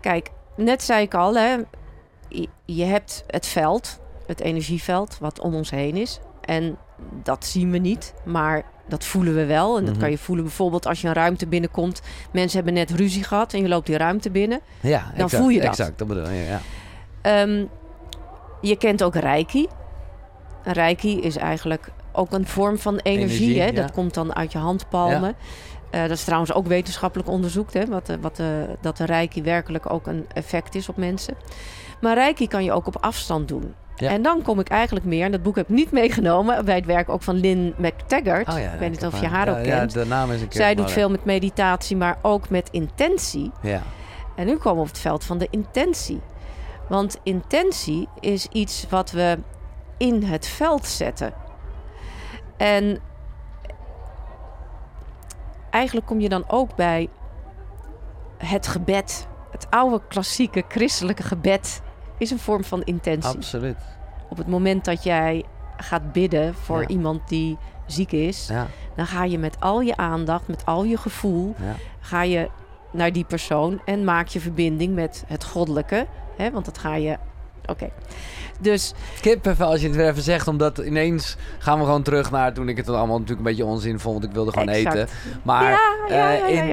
Kijk, net zei ik al, hè, je hebt het veld, het energieveld, wat om ons heen is. En dat zien we niet, maar dat voelen we wel. En dat Mhm. kan je voelen bijvoorbeeld als je een ruimte binnenkomt. Mensen hebben net ruzie gehad en je loopt die ruimte binnen. ja, dan exact, voel je dat. Exact, dat bedoel je, ja. Ehm, je kent ook Reiki. Reiki is eigenlijk ook een vorm van energie. Energie, hè? ja. Dat komt dan uit je handpalmen. Eh, dat is trouwens ook wetenschappelijk onderzoekt. Hè? Wat, eh, wat, eh, dat de Reiki werkelijk ook een effect is op mensen. Maar Reiki kan je ook op afstand doen. Ja. En dan kom ik eigenlijk meer, en dat boek heb ik niet meegenomen... bij het werk ook van Lynn McTaggart. Oh, ja ik weet niet of je haar- ja, ook kent. de naam is een keer. Zij doet veel met meditatie, maar ook met intentie. Ja, En nu komen we op het veld van de intentie. Want intentie is iets wat we in het veld zetten. En eigenlijk kom je dan ook bij het gebed. Het oude klassieke christelijke gebed is een vorm van intentie. absoluut. Op het moment dat jij gaat bidden voor Ja. iemand die ziek is, Ja, dan ga je met al je aandacht, met al je gevoel, ja. ga je naar die persoon en maak je verbinding met het goddelijke. Hè? Want dat ga je. Oké. Dus Kip even als je het weer even zegt, omdat ineens gaan we gewoon terug naar toen ik het allemaal natuurlijk een beetje onzin vond, want ik wilde gewoon Exact. eten. Maar,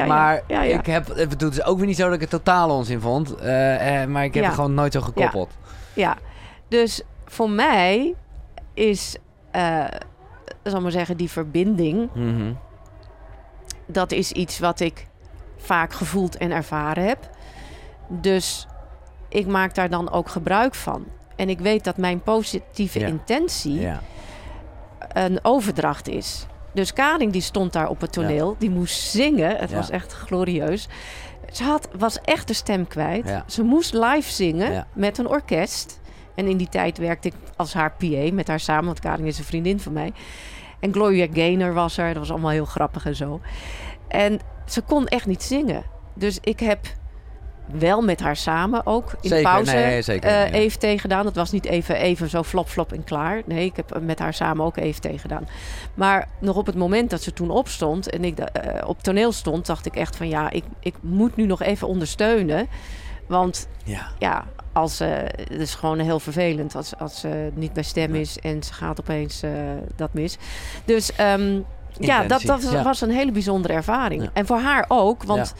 maar ik heb, het dus ook weer niet zo dat ik het totaal onzin vond, eh, eh, maar ik heb het gewoon nooit zo gekoppeld. ja, dus voor mij is, eh zal maar zeggen, die verbinding, Mhm. dat is iets wat ik vaak gevoeld en ervaren heb. Dus ik maak daar dan ook gebruik van. En ik weet dat mijn positieve Ja. intentie Ja. een overdracht is. Dus Karin die stond daar op het toneel, die moest zingen. Het was echt glorieus. Ze had, was echt de stem kwijt. Ze moest live zingen met een orkest. En in die tijd werkte ik als haar PA met haar samen, want Karin is een vriendin van mij. En Gloria Gaynor was er, dat was allemaal heel grappig en zo. En ze kon echt niet zingen. Dus ik heb wel met haar samen ook in Zeker, de pauze nee, zeker, ja. EFT gedaan. Dat was niet even, even zo flop flop en klaar. Nee, ik heb met haar samen ook EFT gedaan. Maar nog op het moment dat ze toen opstond en ik eh, op toneel stond, dacht ik echt van ja, ik, ik moet nu nog even ondersteunen. Want Ja. ja, als, eh, het is gewoon heel vervelend als, als ze niet bij stem is en ze gaat opeens dat mis. Dus ehm, ja, dat, dat ja. was een hele bijzondere ervaring. En voor haar ook, want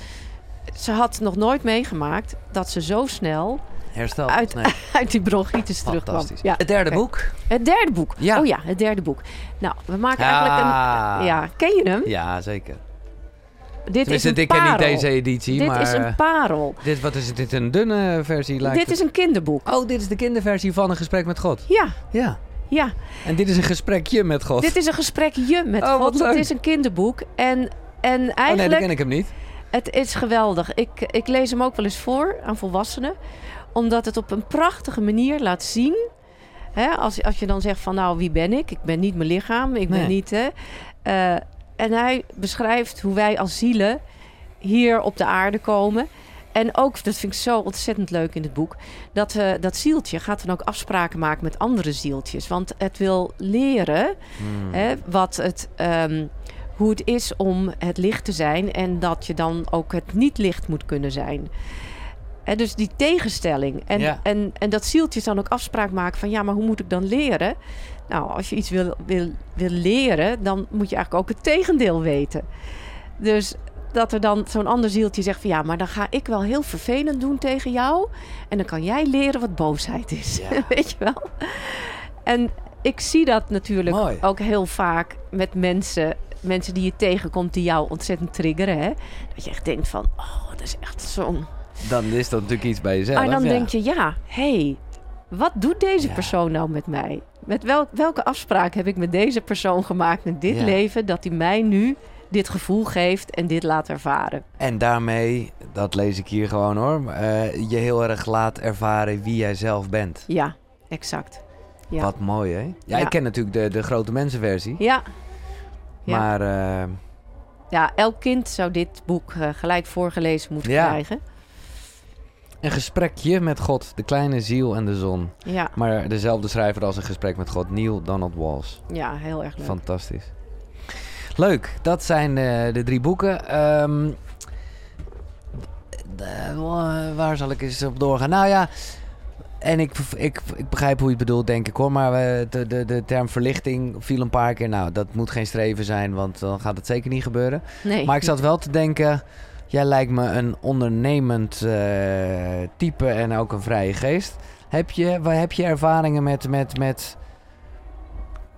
ze had nog nooit meegemaakt dat ze zo snel hersteld. uit, Nee, uit die bronchitis terugkwam. Ja. Het derde boek. Het derde boek. Ja. Oh ja, het derde boek. Nou, we maken eigenlijk een... Ja, ken je hem? Ja, zeker. Dit is een ik ken niet parel. deze editie, Dit maar... is eh, een parel. dit, wat is? Dit een dunne versie lijkt Dit het. is een kinderboek. Oh, dit is de kinderversie van een gesprek met God. Ja, Ja. ja. En dit is een gesprekje met God. Dit is een gesprekje met Oh, God. leuk. Het is een kinderboek. En, en Oh nee, eigenlijk... dat ken ik hem niet. Het is geweldig. Ik, ik lees hem ook wel eens voor aan volwassenen. Omdat het op een prachtige manier laat zien. Hè, als, als je dan zegt van nou, wie ben ik? Ik ben niet mijn lichaam. Ik ben niet... Hè, Eh, en hij beschrijft hoe wij als zielen hier op de aarde komen. En ook, dat vind ik zo ontzettend leuk in het boek... dat eh, dat zieltje gaat dan ook afspraken maken met andere zieltjes. Want het wil leren Hmm. Hè, wat het, ehm, hoe het is om het licht te zijn en dat je dan ook het niet-licht moet kunnen zijn. Dus die tegenstelling. En, Ja. en, en dat zieltje dan ook afspraak maken van ja, maar hoe moet ik dan leren? Nou, als je iets wil, wil, wil leren, dan moet je eigenlijk ook het tegendeel weten. Dus dat er dan zo'n ander zieltje zegt van ja, maar dan ga ik wel heel vervelend doen tegen jou. En dan kan jij leren wat boosheid is. Ja. Weet je wel? En ik zie dat natuurlijk Mooi. ook heel vaak met mensen, mensen die je tegenkomt die jou ontzettend triggeren. Hè? Dat je echt denkt van, oh, dat is echt zo'n... Dan is dat natuurlijk iets bij jezelf. en dan ja. denk je, ja, hé, hey, wat doet deze Ja. persoon nou met mij? Met wel, welke afspraak heb ik met deze persoon gemaakt in dit Ja. leven... dat hij mij nu dit gevoel geeft en dit laat ervaren? En daarmee, dat lees ik hier gewoon hoor, eh, je heel erg laat ervaren wie jij zelf bent. Ja, exact. Ja. Wat mooi hè? Ja, Ja. ik ken natuurlijk de, de grote mensenversie. Ja. Ja. Maar eh, ja, elk kind zou dit boek eh, gelijk voorgelezen moeten Ja. krijgen. een gesprekje met God, de kleine ziel en de zon. Ja, Maar dezelfde schrijver als een gesprek met God, Neil Donald Walsh. ja, heel erg leuk. Fantastisch. Leuk, dat zijn eh, de drie boeken. Ehm, de- waar zal ik eens op doorgaan? Nou ja, en ik, ik, ik begrijp hoe je het bedoelt, denk ik hoor. Maar eh, de, de, de term verlichting viel een paar keer. Nou, dat moet geen streven zijn, want dan gaat het zeker niet gebeuren. Nee. Maar ik zat wel te denken, jij lijkt me een ondernemend eh, type en ook een vrije geest. Heb je, waar heb je ervaringen met, met, met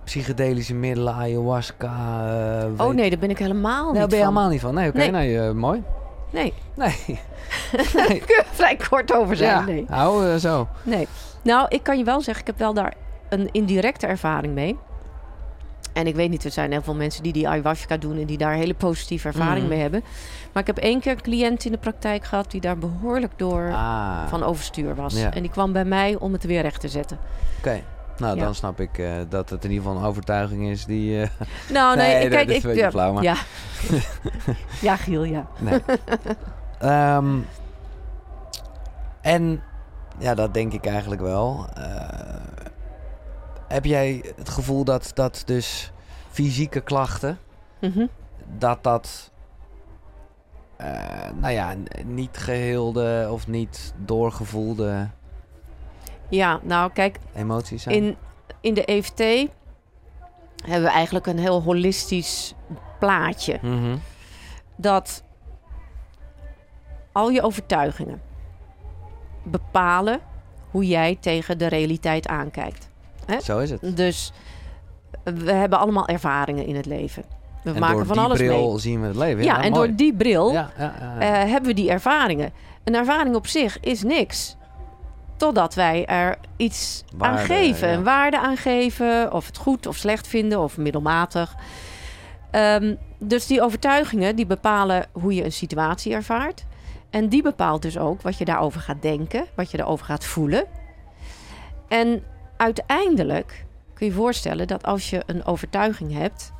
psychedelische middelen, ayahuasca? eh, Oh weet- nee, daar ben ik helemaal Nee, niet ben je van. helemaal niet van. Nee, oké, Nee. eh, mooi. Nee, Nee, daar kun je vrij kort over zijn. ja, Nee. hou eh, zo. nee. Nou, ik kan je wel zeggen, ik heb wel daar een indirecte ervaring mee. En ik weet niet, er zijn heel veel mensen die die ayahuasca doen... en die daar hele positieve ervaring Mhm. mee hebben. Maar ik heb één keer een cliënt in de praktijk gehad... die daar behoorlijk door Ah, van overstuur was. Ja. En die kwam bij mij om het weer recht te zetten. oké. Nou, Ja. dan snap ik eh, dat het in ieder geval een overtuiging is die... eh, Nou, nee, Nee, kijk, ik... ja, flauw, maar- ja. ja, Giel, ja. Nee. Ehm, en ja, dat denk ik eigenlijk wel. Eh, heb jij het gevoel dat, dat dus fysieke klachten, Mhm. dat dat, nou ja, niet geheelde of niet doorgevoelde Ja, nou kijk, emoties zijn? In, in de EFT hebben we eigenlijk een heel holistisch plaatje. Mhm. Dat al je overtuigingen bepalen hoe jij tegen de realiteit aankijkt. Zo is het. Dus we hebben allemaal ervaringen in het leven. We en maken door van die alles bril mee. zien we het leven. Ja, en mooi. door die bril Ja, ja, ja, ja. eh, hebben we die ervaringen. Een ervaring op zich is niks. Totdat wij er iets aan geven. ja. Een waarde aan geven. Of het goed of slecht vinden. Of middelmatig. Ehm, dus die overtuigingen die bepalen hoe je een situatie ervaart. En die bepaalt dus ook wat je daarover gaat denken. Wat je daarover gaat voelen. En uiteindelijk kun je je voorstellen dat als je een overtuiging hebt...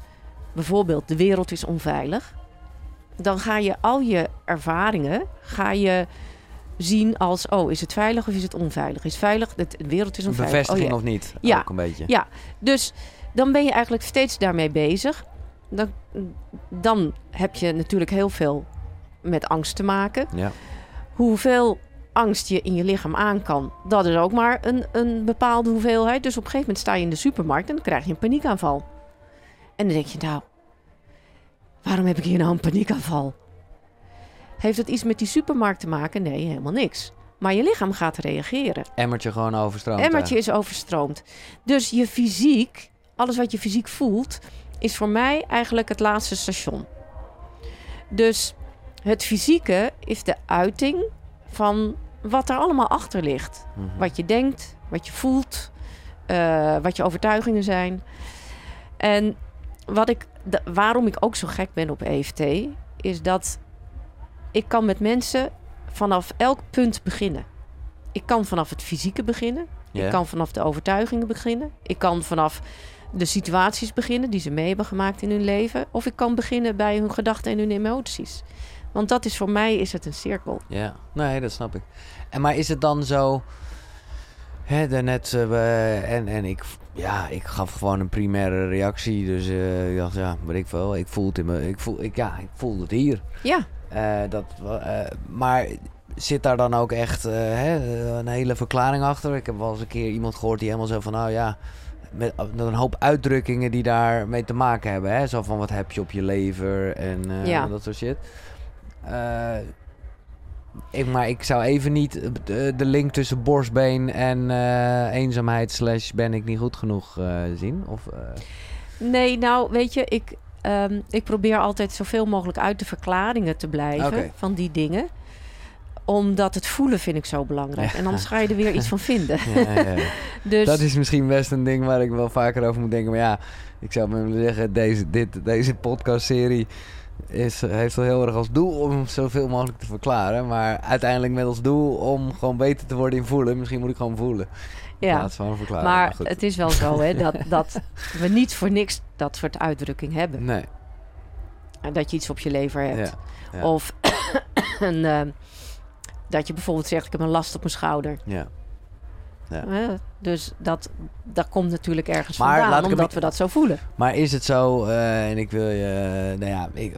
bijvoorbeeld de wereld is onveilig... dan ga je al je ervaringen ga je zien als... oh, is het veilig of is het onveilig? Is het veilig? De de wereld is onveilig. bevestiging Oh, ja. of niet? Ja. Ook een beetje. Ja. Dus dan ben je eigenlijk steeds daarmee bezig. Dan, dan heb je natuurlijk heel veel met angst te maken. Ja. Hoeveel angst je in je lichaam aan kan, dat is ook maar een, een bepaalde hoeveelheid. Dus op een gegeven moment sta je in de supermarkt en dan krijg je een paniekaanval. En dan denk je, nou, waarom heb ik hier nou een paniekaanval? Heeft het iets met die supermarkt te maken? Nee, helemaal niks. Maar je lichaam gaat reageren. Emmertje gewoon overstroomd. Emmertje is overstroomd. Dus je fysiek, alles wat je fysiek voelt, is voor mij eigenlijk het laatste station. Dus het fysieke is de uiting van wat er allemaal achter ligt. Mhm. Wat je denkt, wat je voelt, eh, wat je overtuigingen zijn. En wat ik, waarom ik ook zo gek ben op EFT, is dat ik kan met mensen vanaf elk punt beginnen. Ik kan vanaf het fysieke beginnen. Ik kan vanaf de overtuigingen beginnen. Ik kan vanaf de situaties beginnen die ze mee hebben gemaakt in hun leven. Of ik kan beginnen bij hun gedachten en hun emoties. Want dat is voor mij is het een cirkel. Ja, nee, dat snap ik. En maar is het dan zo... Hè, daarnet, eh, en, en ik, ja, ik gaf gewoon een primaire reactie. Dus eh, ik dacht, ja, weet ik veel. Ik voel het in me, ik voel, ik, ja, ik voel het hier. Ja, dat, wa- eh, maar zit daar dan ook echt eh, hè, een hele verklaring achter? Ik heb wel eens een keer iemand gehoord die helemaal zo van, nou ja, met, een hoop uitdrukkingen die daarmee te maken hebben. Hè? Zo van, wat heb je op je lever en eh, Ja. dat soort shit. Eh, ik, maar ik zou even niet de, de link tussen borstbeen en eh, eenzaamheid slash ben ik niet goed genoeg eh, zien. Of, eh, nee, nou weet je, ik, ehm, ik probeer altijd zoveel mogelijk uit de verklaringen te blijven van die dingen. Omdat het voelen vind ik zo belangrijk. Ja. En anders ga je er weer iets van vinden. ja, ja. Dus Dat is misschien best een ding waar ik wel vaker over moet denken. Maar ja, ik zou maar willen zeggen, deze, dit, deze podcastserie is, heeft wel heel erg als doel om zoveel mogelijk te verklaren. Maar uiteindelijk met als doel om gewoon beter te worden in voelen. Misschien moet ik gewoon voelen. Ja. plaats van verklaren. Maar het is wel zo hè, dat, dat we niet voor niks dat soort uitdrukking hebben. Nee. En Dat je iets op je lever hebt. Ja. Ja. Of een, eh, dat je bijvoorbeeld zegt, ik heb een last op mijn schouder. Ja. Ja. Dus dat, dat komt natuurlijk ergens Maar vandaan, ik omdat we dat zo voelen. Maar is het zo, eh, en ik wil je, eh, nou ja, ik,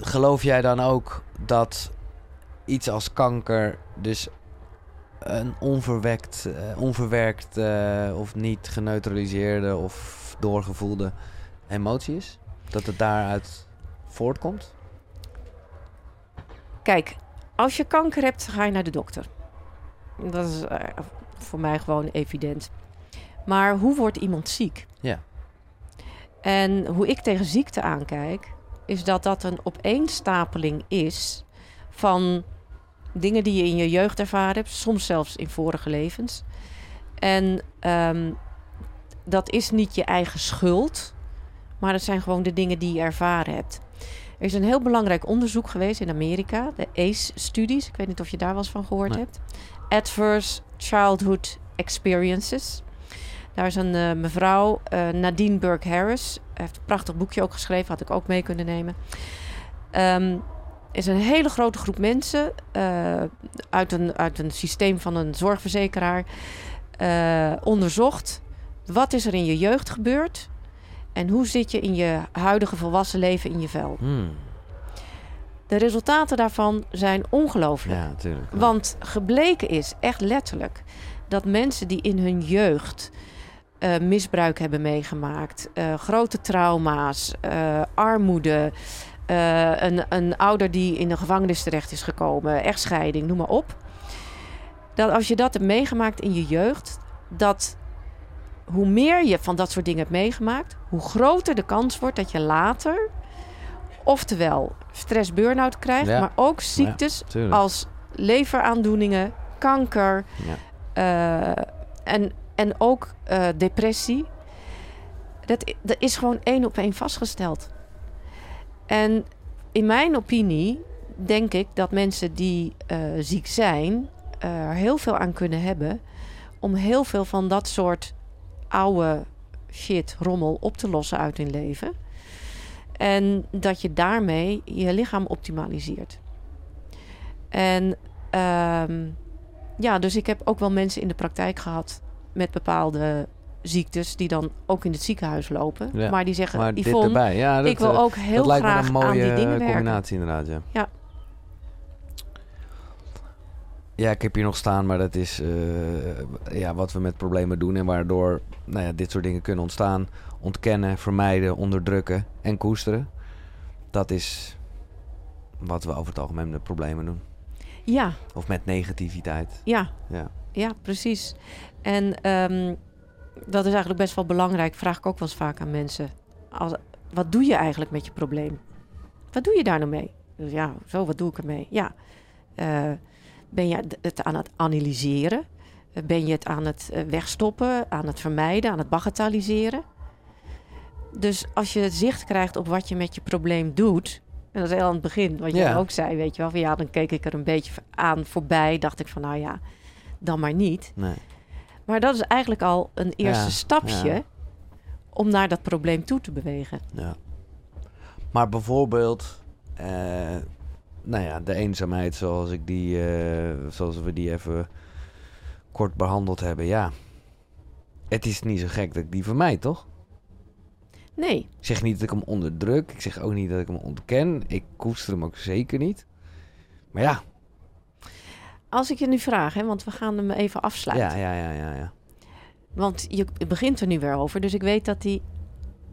geloof jij dan ook dat iets als kanker dus een onverwekt, eh, onverwerkt eh, of niet geneutraliseerde of doorgevoelde emotie is? Dat het daaruit voortkomt? Kijk, als je kanker hebt, ga je naar de dokter. Dat is eh, voor mij gewoon evident. Maar hoe wordt iemand ziek? Ja. En hoe ik tegen ziekte aankijk, is dat dat een opeenstapeling is van dingen die je in je jeugd ervaren hebt, soms zelfs in vorige levens. En ehm, dat is niet je eigen schuld, maar dat zijn gewoon de dingen die je ervaren hebt. Er is een heel belangrijk onderzoek geweest in Amerika, de ACE-studies. Ik weet niet of je daar wel eens van gehoord Nee. hebt. Adverse Childhood Experiences. Daar is een eh, mevrouw, eh, Nadine Burke Harris. heeft een prachtig boekje ook geschreven, had ik ook mee kunnen nemen. Ehm is een hele grote groep mensen eh, uit, een, uit een systeem van een zorgverzekeraar eh, onderzocht. Wat is er in je jeugd gebeurd? En hoe zit je in je huidige volwassen leven in je vel? Hmm. De resultaten daarvan zijn ongelooflijk. Ja, natuurlijk. Want gebleken is, echt letterlijk, dat mensen die in hun jeugd eh, misbruik hebben meegemaakt, grote trauma's, armoede, eh, een, een ouder die in de gevangenis terecht is gekomen, echtscheiding, noem maar op. Dat als je dat hebt meegemaakt in je jeugd, dat hoe meer je van dat soort dingen hebt meegemaakt, hoe groter de kans wordt dat je later, oftewel stress burn-out krijgt, Ja. maar ook ziektes als leveraandoeningen, kanker Ja. eh, en, en ook eh, depressie. Dat, dat is gewoon één op één vastgesteld. En in mijn opinie denk ik dat mensen die eh, ziek zijn eh, er heel veel aan kunnen hebben om heel veel van dat soort oude shit, rommel op te lossen uit hun leven. En dat je daarmee je lichaam optimaliseert. En ehm, ja, dus ik heb ook wel mensen in de praktijk gehad met bepaalde ziektes die dan ook in het ziekenhuis lopen. Ja, Maar die zeggen, Maar dit Yvonne, erbij, ja, dat, ik wil eh, ook heel dat lijkt me een mooie aan die dingen werken. combinatie inderdaad, ja. Ja. Ja, ik heb hier nog staan, maar dat is eh, ja, wat we met problemen doen en waardoor nou ja, dit soort dingen kunnen ontstaan. Ontkennen, vermijden, onderdrukken en koesteren. Dat is wat we over het algemeen met problemen doen. Ja, Of met negativiteit. ja, Ja. ja, precies. En ehm, dat is eigenlijk best wel belangrijk, vraag ik ook wel eens vaak aan mensen. Als, wat doe je eigenlijk met je probleem? Wat doe je daar nou mee? Dus ja, zo, wat doe ik ermee? Ja, eh, ben je het aan het analyseren? Ben je het aan het eh, wegstoppen, aan het vermijden, aan het bagatelliseren? Dus als je zicht krijgt op wat je met je probleem doet, en dat is heel aan het begin, wat je Ja. ook zei, weet je wel, van ja, dan keek ik er een beetje aan voorbij, dacht ik van nou ja, dan maar niet. Nee. Maar dat is eigenlijk al een eerste Ja, stapje ja. om naar dat probleem toe te bewegen. Ja. Maar bijvoorbeeld, eh, nou ja, de eenzaamheid zoals ik die, eh, zoals we die even kort behandeld hebben, ja. Het is niet zo gek dat ik die vermijd, toch? Nee, Ik zeg niet dat ik hem onderdruk. Ik zeg ook niet dat ik hem ontken. Ik koester hem ook zeker niet. Maar ja, als ik je nu vraag, hè, want we gaan hem even afsluiten. ja, ja, ja, ja, ja. Want je begint er nu weer over, dus ik weet dat hij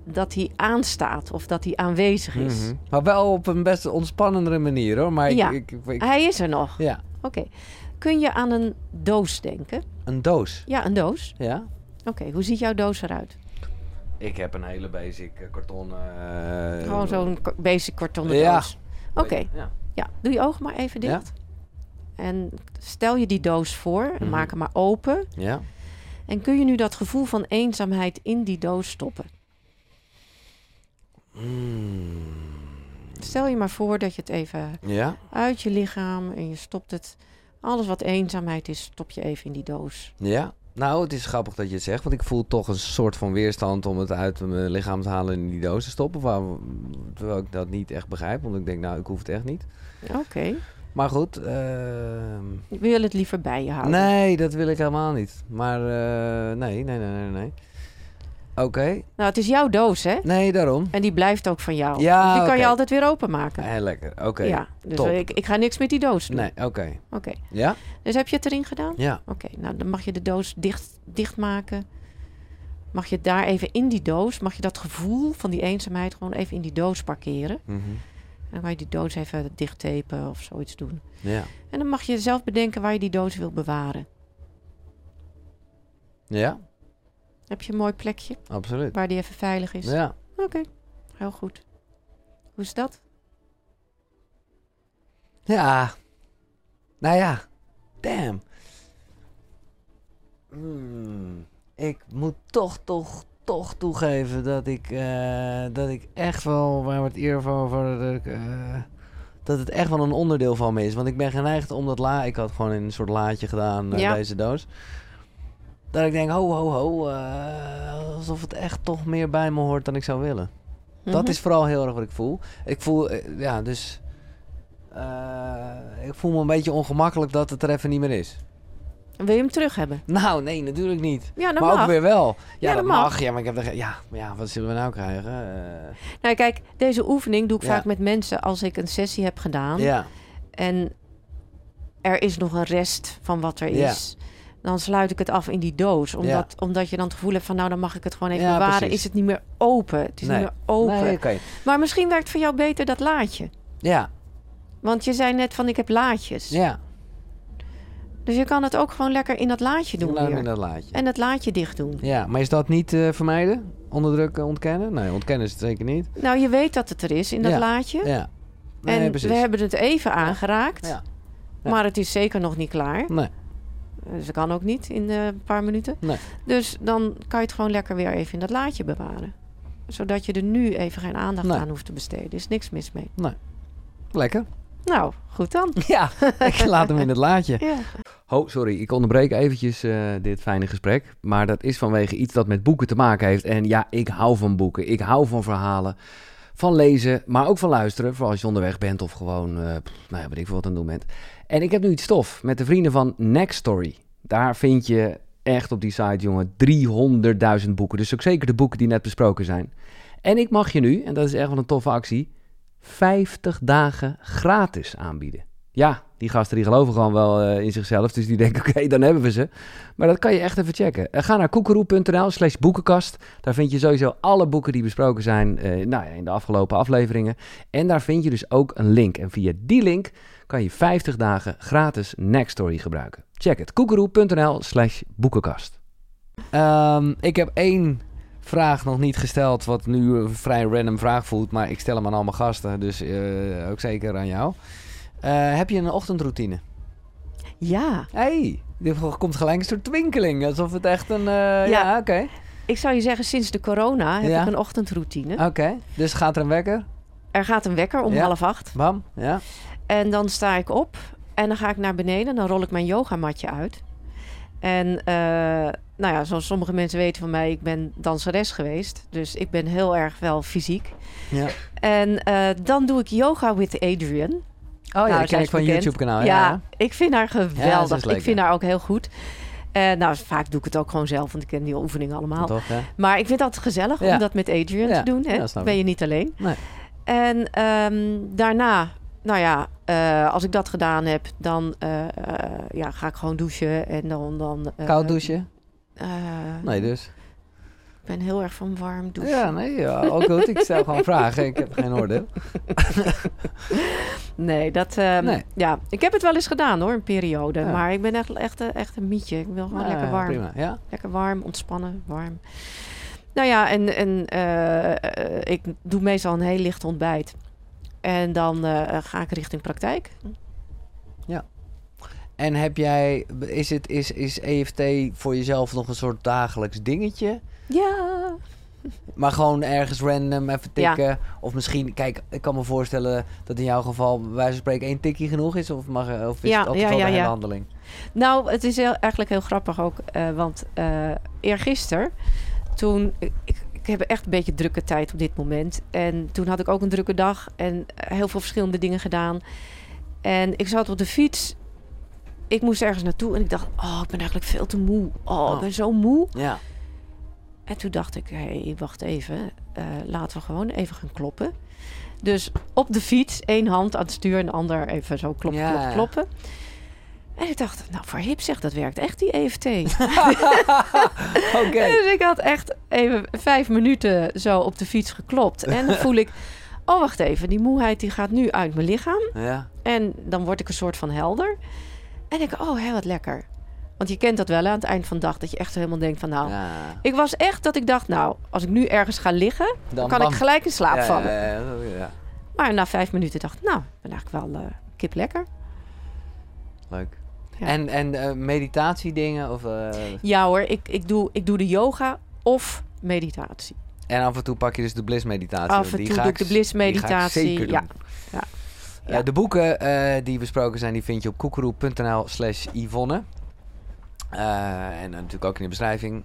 dat hij aanstaat of dat hij aanwezig is. Mhm. Maar wel op een best ontspannendere manier, hoor. Maar ik, Ja. ik, ik- ik- Hij is er nog. ja, Oké. Kun je aan een doos denken? een doos. Ja, een doos. Ja. Oké, hoe ziet jouw doos eruit? Ik heb een hele basic eh, karton. eh, Gewoon zo'n basic kartonnen Ja. doos. Oké, Ja. ja. Doe je ogen maar even Ja. dicht. En stel je die doos voor en Mhm. maak hem maar open. Ja. En kun je nu dat gevoel van eenzaamheid in die doos stoppen? Mm. Stel je maar voor dat je het even Ja. uit je lichaam en je stopt het. Alles wat eenzaamheid is, stop je even in die doos. Ja. Nou, het is grappig dat je het zegt, want ik voel toch een soort van weerstand om het uit mijn lichaam te halen en in die doos te stoppen. Waar, terwijl ik dat niet echt begrijp, want ik denk, nou, ik hoef het echt niet. Oké. Maar goed, ehm, Wil je het liever bij je houden? nee, dat wil ik helemaal niet. Maar eh, nee, nee, nee, nee, nee. Oké, Nou, het is jouw doos, hè? nee, daarom. En die blijft ook van jou. Ja, Dus die kan je altijd weer openmaken. Heel lekker, oké. ja, dus top. ik, ik ga niks met die doos doen. Nee, oké. Oké. Ja? Dus heb je het erin gedaan? Ja. Oké, nou dan mag je de doos dicht, dichtmaken. Mag je daar even in die doos, mag je dat gevoel van die eenzaamheid gewoon even in die doos parkeren. Mhm. En kan je die doos even dicht tapen of zoiets doen. Ja. En dan mag je zelf bedenken waar je die doos wil bewaren. Ja, Heb je een mooi plekje absoluut. waar die even veilig is? Ja. Oké, heel goed. Hoe is dat? Ja. Nou ja. Damn. Hmm. Ik moet toch, toch, toch toegeven dat ik, eh, dat ik echt wel, waar we het eerder over, dat, ik, eh, dat het echt wel een onderdeel van me is. Want ik ben geneigd om dat la, ik had gewoon in een soort laadje gedaan, Ja. deze doos. Dat ik denk, ho, ho, ho, alsof het echt toch meer bij me hoort dan ik zou willen. Dat Mhm. is vooral heel erg wat ik voel. Ik voel, ja, dus. ik voel me een beetje ongemakkelijk dat het er even niet meer is. Wil je hem terug hebben? Nou, nee, natuurlijk niet. Ja, maar mag. ook weer wel. Ja, Ja, dat mag. mag. Ja, maar ik heb er Ja, maar ja, wat zullen we nou krijgen? Eh, Nou, kijk, deze oefening doe ik Ja. vaak met mensen als ik een sessie heb gedaan. ja, En er is nog een rest van wat er Ja. is. Dan sluit ik het af in die doos. Omdat, omdat je dan het gevoel hebt van... nou, dan mag ik het gewoon even Ja, bewaren. precies. Is het niet meer open. Het is Nee. niet meer open. nee, oké. Maar misschien werkt voor jou beter dat laadje. Ja, Want je zei net van ik heb laadjes. ja. Dus je kan het ook gewoon lekker in dat laadje doen Laat in dat laadje. En het laadje dicht doen. Ja, maar is dat niet eh, vermijden? Onderdrukken, ontkennen? Nee, ontkennen is het zeker niet. Nou, je weet dat het er is in dat Ja. laadje. Ja. Nee, en we hebben het even aangeraakt. Ja. Ja. Maar het is zeker nog niet klaar. Nee, Dus dat kan ook niet in eh, een paar minuten. Nee. Dus dan kan je het gewoon lekker weer even in dat laadje bewaren. Zodat je er nu even geen aandacht Nee. aan hoeft te besteden. Er is niks mis mee. lekker. Nou, goed dan. Ja, ik laat hem in het laadje. Ja. Oh, sorry, ik onderbreek eventjes eh, dit fijne gesprek. Maar dat is vanwege iets dat met boeken te maken heeft. En ja, ik hou van boeken. Ik hou van verhalen. Van lezen, maar ook van luisteren. Vooral als je onderweg bent of gewoon, eh, pff, nou ja, weet ik veel wat aan het doen bent. En ik heb nu iets stof met de vrienden van Next Story. Daar vind je echt op die site, jongen, 300.000 boeken. Dus ook zeker de boeken die net besproken zijn. En ik mag je nu, en dat is echt wel een toffe actie, 50 dagen gratis aanbieden. ja, die gasten die geloven gewoon wel eh, in zichzelf. Dus die denken, oké, dan hebben we ze. Maar dat kan je echt even checken. Eh, ga naar koekeroe.nl slash boekenkast. Daar vind je sowieso alle boeken die besproken zijn eh, nou in de afgelopen afleveringen. En daar vind je dus ook een link. En via die link kan je 50 dagen gratis Nextory gebruiken. Check het, koekeroe.nl slash boekenkast. Ehm, ik heb één vraag nog niet gesteld, wat nu een vrij random vraag voelt. Maar ik stel hem aan al mijn gasten, dus eh, ook zeker aan jou. Eh, heb je een ochtendroutine? Ja, hey, er komt gelijk een soort twinkeling. Alsof het echt een... eh, ja, oké. ik zou je zeggen, sinds de corona heb Ja. ik een ochtendroutine. Oké, dus gaat er een wekker? Er gaat een wekker om Ja. half acht. Bam, ja. En dan sta ik op en dan ga ik naar beneden. Dan rol ik mijn yogamatje uit. En eh, nou ja, zoals sommige mensen weten van mij, ik ben danseres geweest. Dus ik ben heel erg wel fysiek. ja. En eh, dan doe ik yoga with Adrian. Oh ja, Nou, dat zij ken is ik van bekend. YouTube kanaal. ja, Ja, ik vind haar Ja, geweldig. is leuk, ik vind ja. haar ook heel goed. En nou, vaak doe ik het ook gewoon zelf, want ik ken die oefeningen allemaal. Toch, hè? Maar ik vind het altijd gezellig Ja. om dat met Adrian Ja, te doen. Hè? ja, ben ik. je niet alleen. Nee. En ehm, daarna, nou ja, eh, als ik dat gedaan heb, dan eh, eh, ja, ga ik gewoon douchen. En dan... dan Koud douchen? Nee, dus. Ik ben heel erg van warm douchen. Ja, nee, ja, ook goed. Ik stel gewoon vragen. Ik heb geen oordeel. Nee, dat... ehm, Nee. Ja, ik heb het wel eens gedaan hoor, een periode. Ja. Maar ik ben echt, echt, echt een mietje. Ik wil gewoon Ja, lekker warm. Prima, ja. Lekker warm, ontspannen, warm. Nou ja, en, en ik doe meestal een heel licht ontbijt. En dan eh, ga ik richting praktijk. En heb jij, is, het, is, is EFT voor jezelf nog een soort dagelijks dingetje? Ja. Maar gewoon ergens random even tikken? Of misschien, kijk, ik kan me voorstellen dat in jouw geval bij wijze van spreken één tikje genoeg is. Of, mag, of is Ja, het altijd ja, wel ja, ja. handeling? Nou, het is heel, eigenlijk heel grappig ook. eh, want eh eergisteren, toen... Ik, ik heb echt een beetje drukke tijd op dit moment. En toen had ik ook een drukke dag. En eh, heel veel verschillende dingen gedaan. En ik zat op de fiets. Ik moest ergens naartoe. En ik dacht, oh, ik ben eigenlijk veel te moe. Oh, Oh. ik ben zo moe. Ja. En toen dacht ik, hé, hey, wacht even. eh, laten we gewoon even gaan kloppen. Dus op de fiets, één hand aan het stuur en de ander even zo kloppen, Ja. kloppen, kloppen. En ik dacht, nou, voor hip zeg, dat werkt echt, die EFT. Dus ik had echt even vijf minuten zo op de fiets geklopt. En dan voel ik, oh, wacht even, die moeheid die gaat nu uit mijn lichaam. Ja. En dan word ik een soort van helder. En ik, oh, hé, wat lekker. Want je kent dat wel aan het eind van de dag, dat je echt helemaal denkt van, nou... ja. Ik was echt dat ik dacht, nou, als ik nu ergens ga liggen, dan kan bam. ik gelijk in slaap Ja, vallen. Maar na vijf minuten dacht ik, nou, ben eigenlijk wel eh, kip lekker. Leuk. Ja. En, en eh, meditatiedingen? Of, eh, Ja hoor, ik, ik, doe, ik doe de yoga of meditatie. en af en toe pak je dus de bliss-meditatie. Af en die toe ga doe ik de bliss-meditatie, zeker ja. doen. Ja. Eh, Ja. de boeken die besproken zijn, die vind je op koekeroe.nl slash Yvonne. En natuurlijk ook in de beschrijving.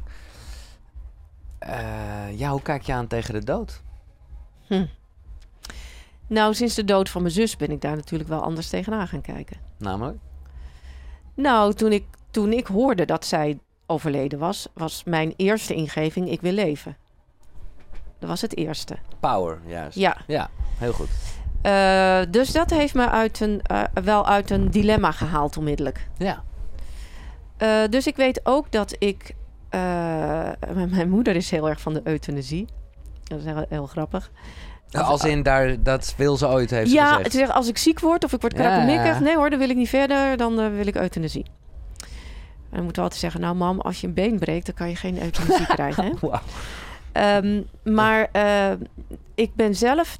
Ja, hoe kijk je aan tegen de dood? Nou, sinds de dood van mijn zus ben ik daar natuurlijk wel anders tegenaan gaan kijken. Namelijk? Nou, toen ik, toen ik hoorde dat zij overleden was, was mijn eerste ingeving, ik wil leven. Dat was het eerste. Power, juist. Ja, Ja, heel goed. Eh, dus dat heeft me uit een, eh, wel uit een dilemma gehaald onmiddellijk. Ja. Eh, dus ik weet ook dat ik... mijn- mijn moeder is heel erg van de euthanasie. Dat is heel, heel grappig. Als in daar, dat wil ze ooit, heeft ja, gezegd. het is, als ik ziek word of ik word ja. nee hoor, dan wil ik niet verder, dan eh, wil ik euthanasie. En dan moeten we altijd zeggen... nou mam, als je een been breekt, dan kan je geen euthanasie krijgen. Hè? Ehm, maar eh, ik ben zelf,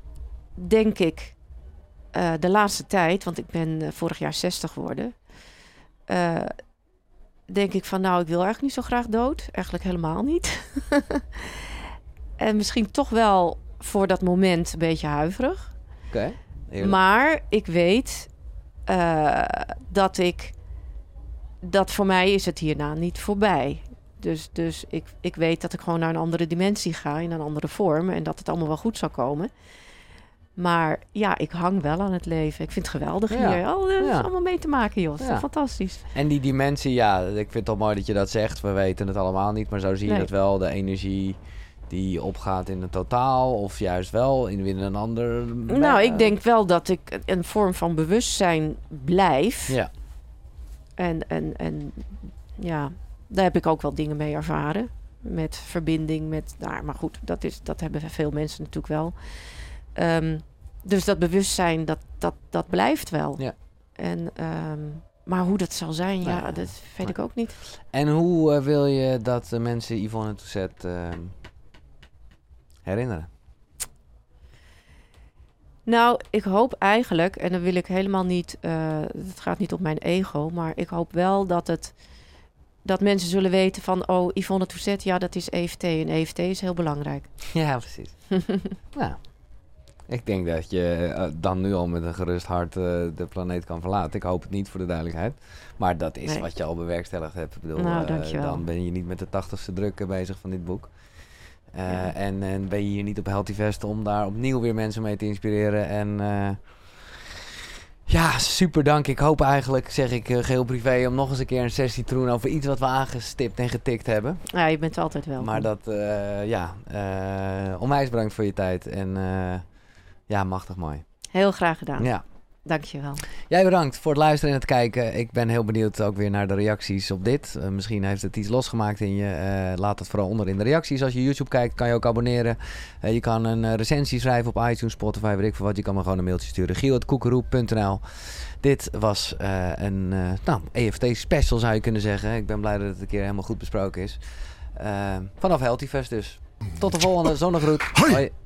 denk ik, eh, de laatste tijd, want ik ben vorig jaar 60 geworden, denk ik van, nou, ik wil eigenlijk niet zo graag dood. Eigenlijk helemaal niet. en misschien toch wel voor dat moment een beetje huiverig. Oké. Maar ik weet eh, dat ik dat voor mij is het hierna niet voorbij. Dus, dus ik, ik weet dat ik gewoon naar een andere dimensie ga, in een andere vorm. En dat het allemaal wel goed zal komen. Maar ja, ik hang wel aan het leven. Ik vind het geweldig Ja. hier. Oh, dat is Ja. allemaal mee te maken, is Ja. fantastisch. En die dimensie, ja, ik vind het al mooi dat je dat zegt. We weten het allemaal niet, maar zo zie je Nee. dat wel. De energie die opgaat in een totaal of juist wel in weer een ander? Nou, ik denk wel dat ik een vorm van bewustzijn blijf. Ja. En, en, en ja, daar heb ik ook wel dingen mee ervaren. Met verbinding met. Nou, maar goed, dat, is, dat hebben veel mensen natuurlijk wel. Ehm, dus dat bewustzijn, dat, dat, dat blijft wel. Ja. En, ehm, maar hoe dat zal zijn, Nou ja, ja, dat weet ik ook niet. En hoe eh, wil je dat de mensen Yvonne Touzet eh, herinneren? Nou, ik hoop eigenlijk, en dan wil ik helemaal niet, eh, het gaat niet op mijn ego, maar ik hoop wel dat het dat mensen zullen weten van, oh, Yvonne Touzet, ja, dat is EFT en EFT is heel belangrijk. Ja, precies. nou, ik denk dat je eh, dan nu al met een gerust hart eh, de planeet kan verlaten. Ik hoop het niet voor de duidelijkheid. Maar dat is Nee. wat je al bewerkstelligd hebt. Ik bedoel, Nou, dan ben je niet met de tachtigste druk eh, bezig van dit boek. Eh, Ja. en, en ben je hier niet op Healthy Fest om daar opnieuw weer mensen mee te inspireren. En eh, ja, super dank. Ik hoop eigenlijk, zeg ik eh, geheel privé, om nog eens een keer een sessie te doen over iets wat we aangestipt en getikt hebben. Ja, je bent altijd wel. Maar dat, ja, onwijs bedankt voor je tijd. En ja, machtig mooi. Heel graag gedaan. Ja. Dankjewel. Jij bedankt voor het luisteren en het kijken. Ik ben heel benieuwd ook weer naar de reacties op dit. Eh, misschien heeft het iets losgemaakt in je. Eh, laat het vooral onder in de reacties. Als je YouTube kijkt, kan je ook abonneren. Eh, je kan een eh, recensie schrijven op iTunes, Spotify, weet ik veel wat. Je kan me gewoon een mailtje sturen. giel.koekeroe.nl Dit was eh, een eh, nou, EFT-special zou je kunnen zeggen. Ik ben blij dat het een keer helemaal goed besproken is. Vanaf Healthy Fest dus. Tot de volgende. Zonnegroet. Hoi. Hoi.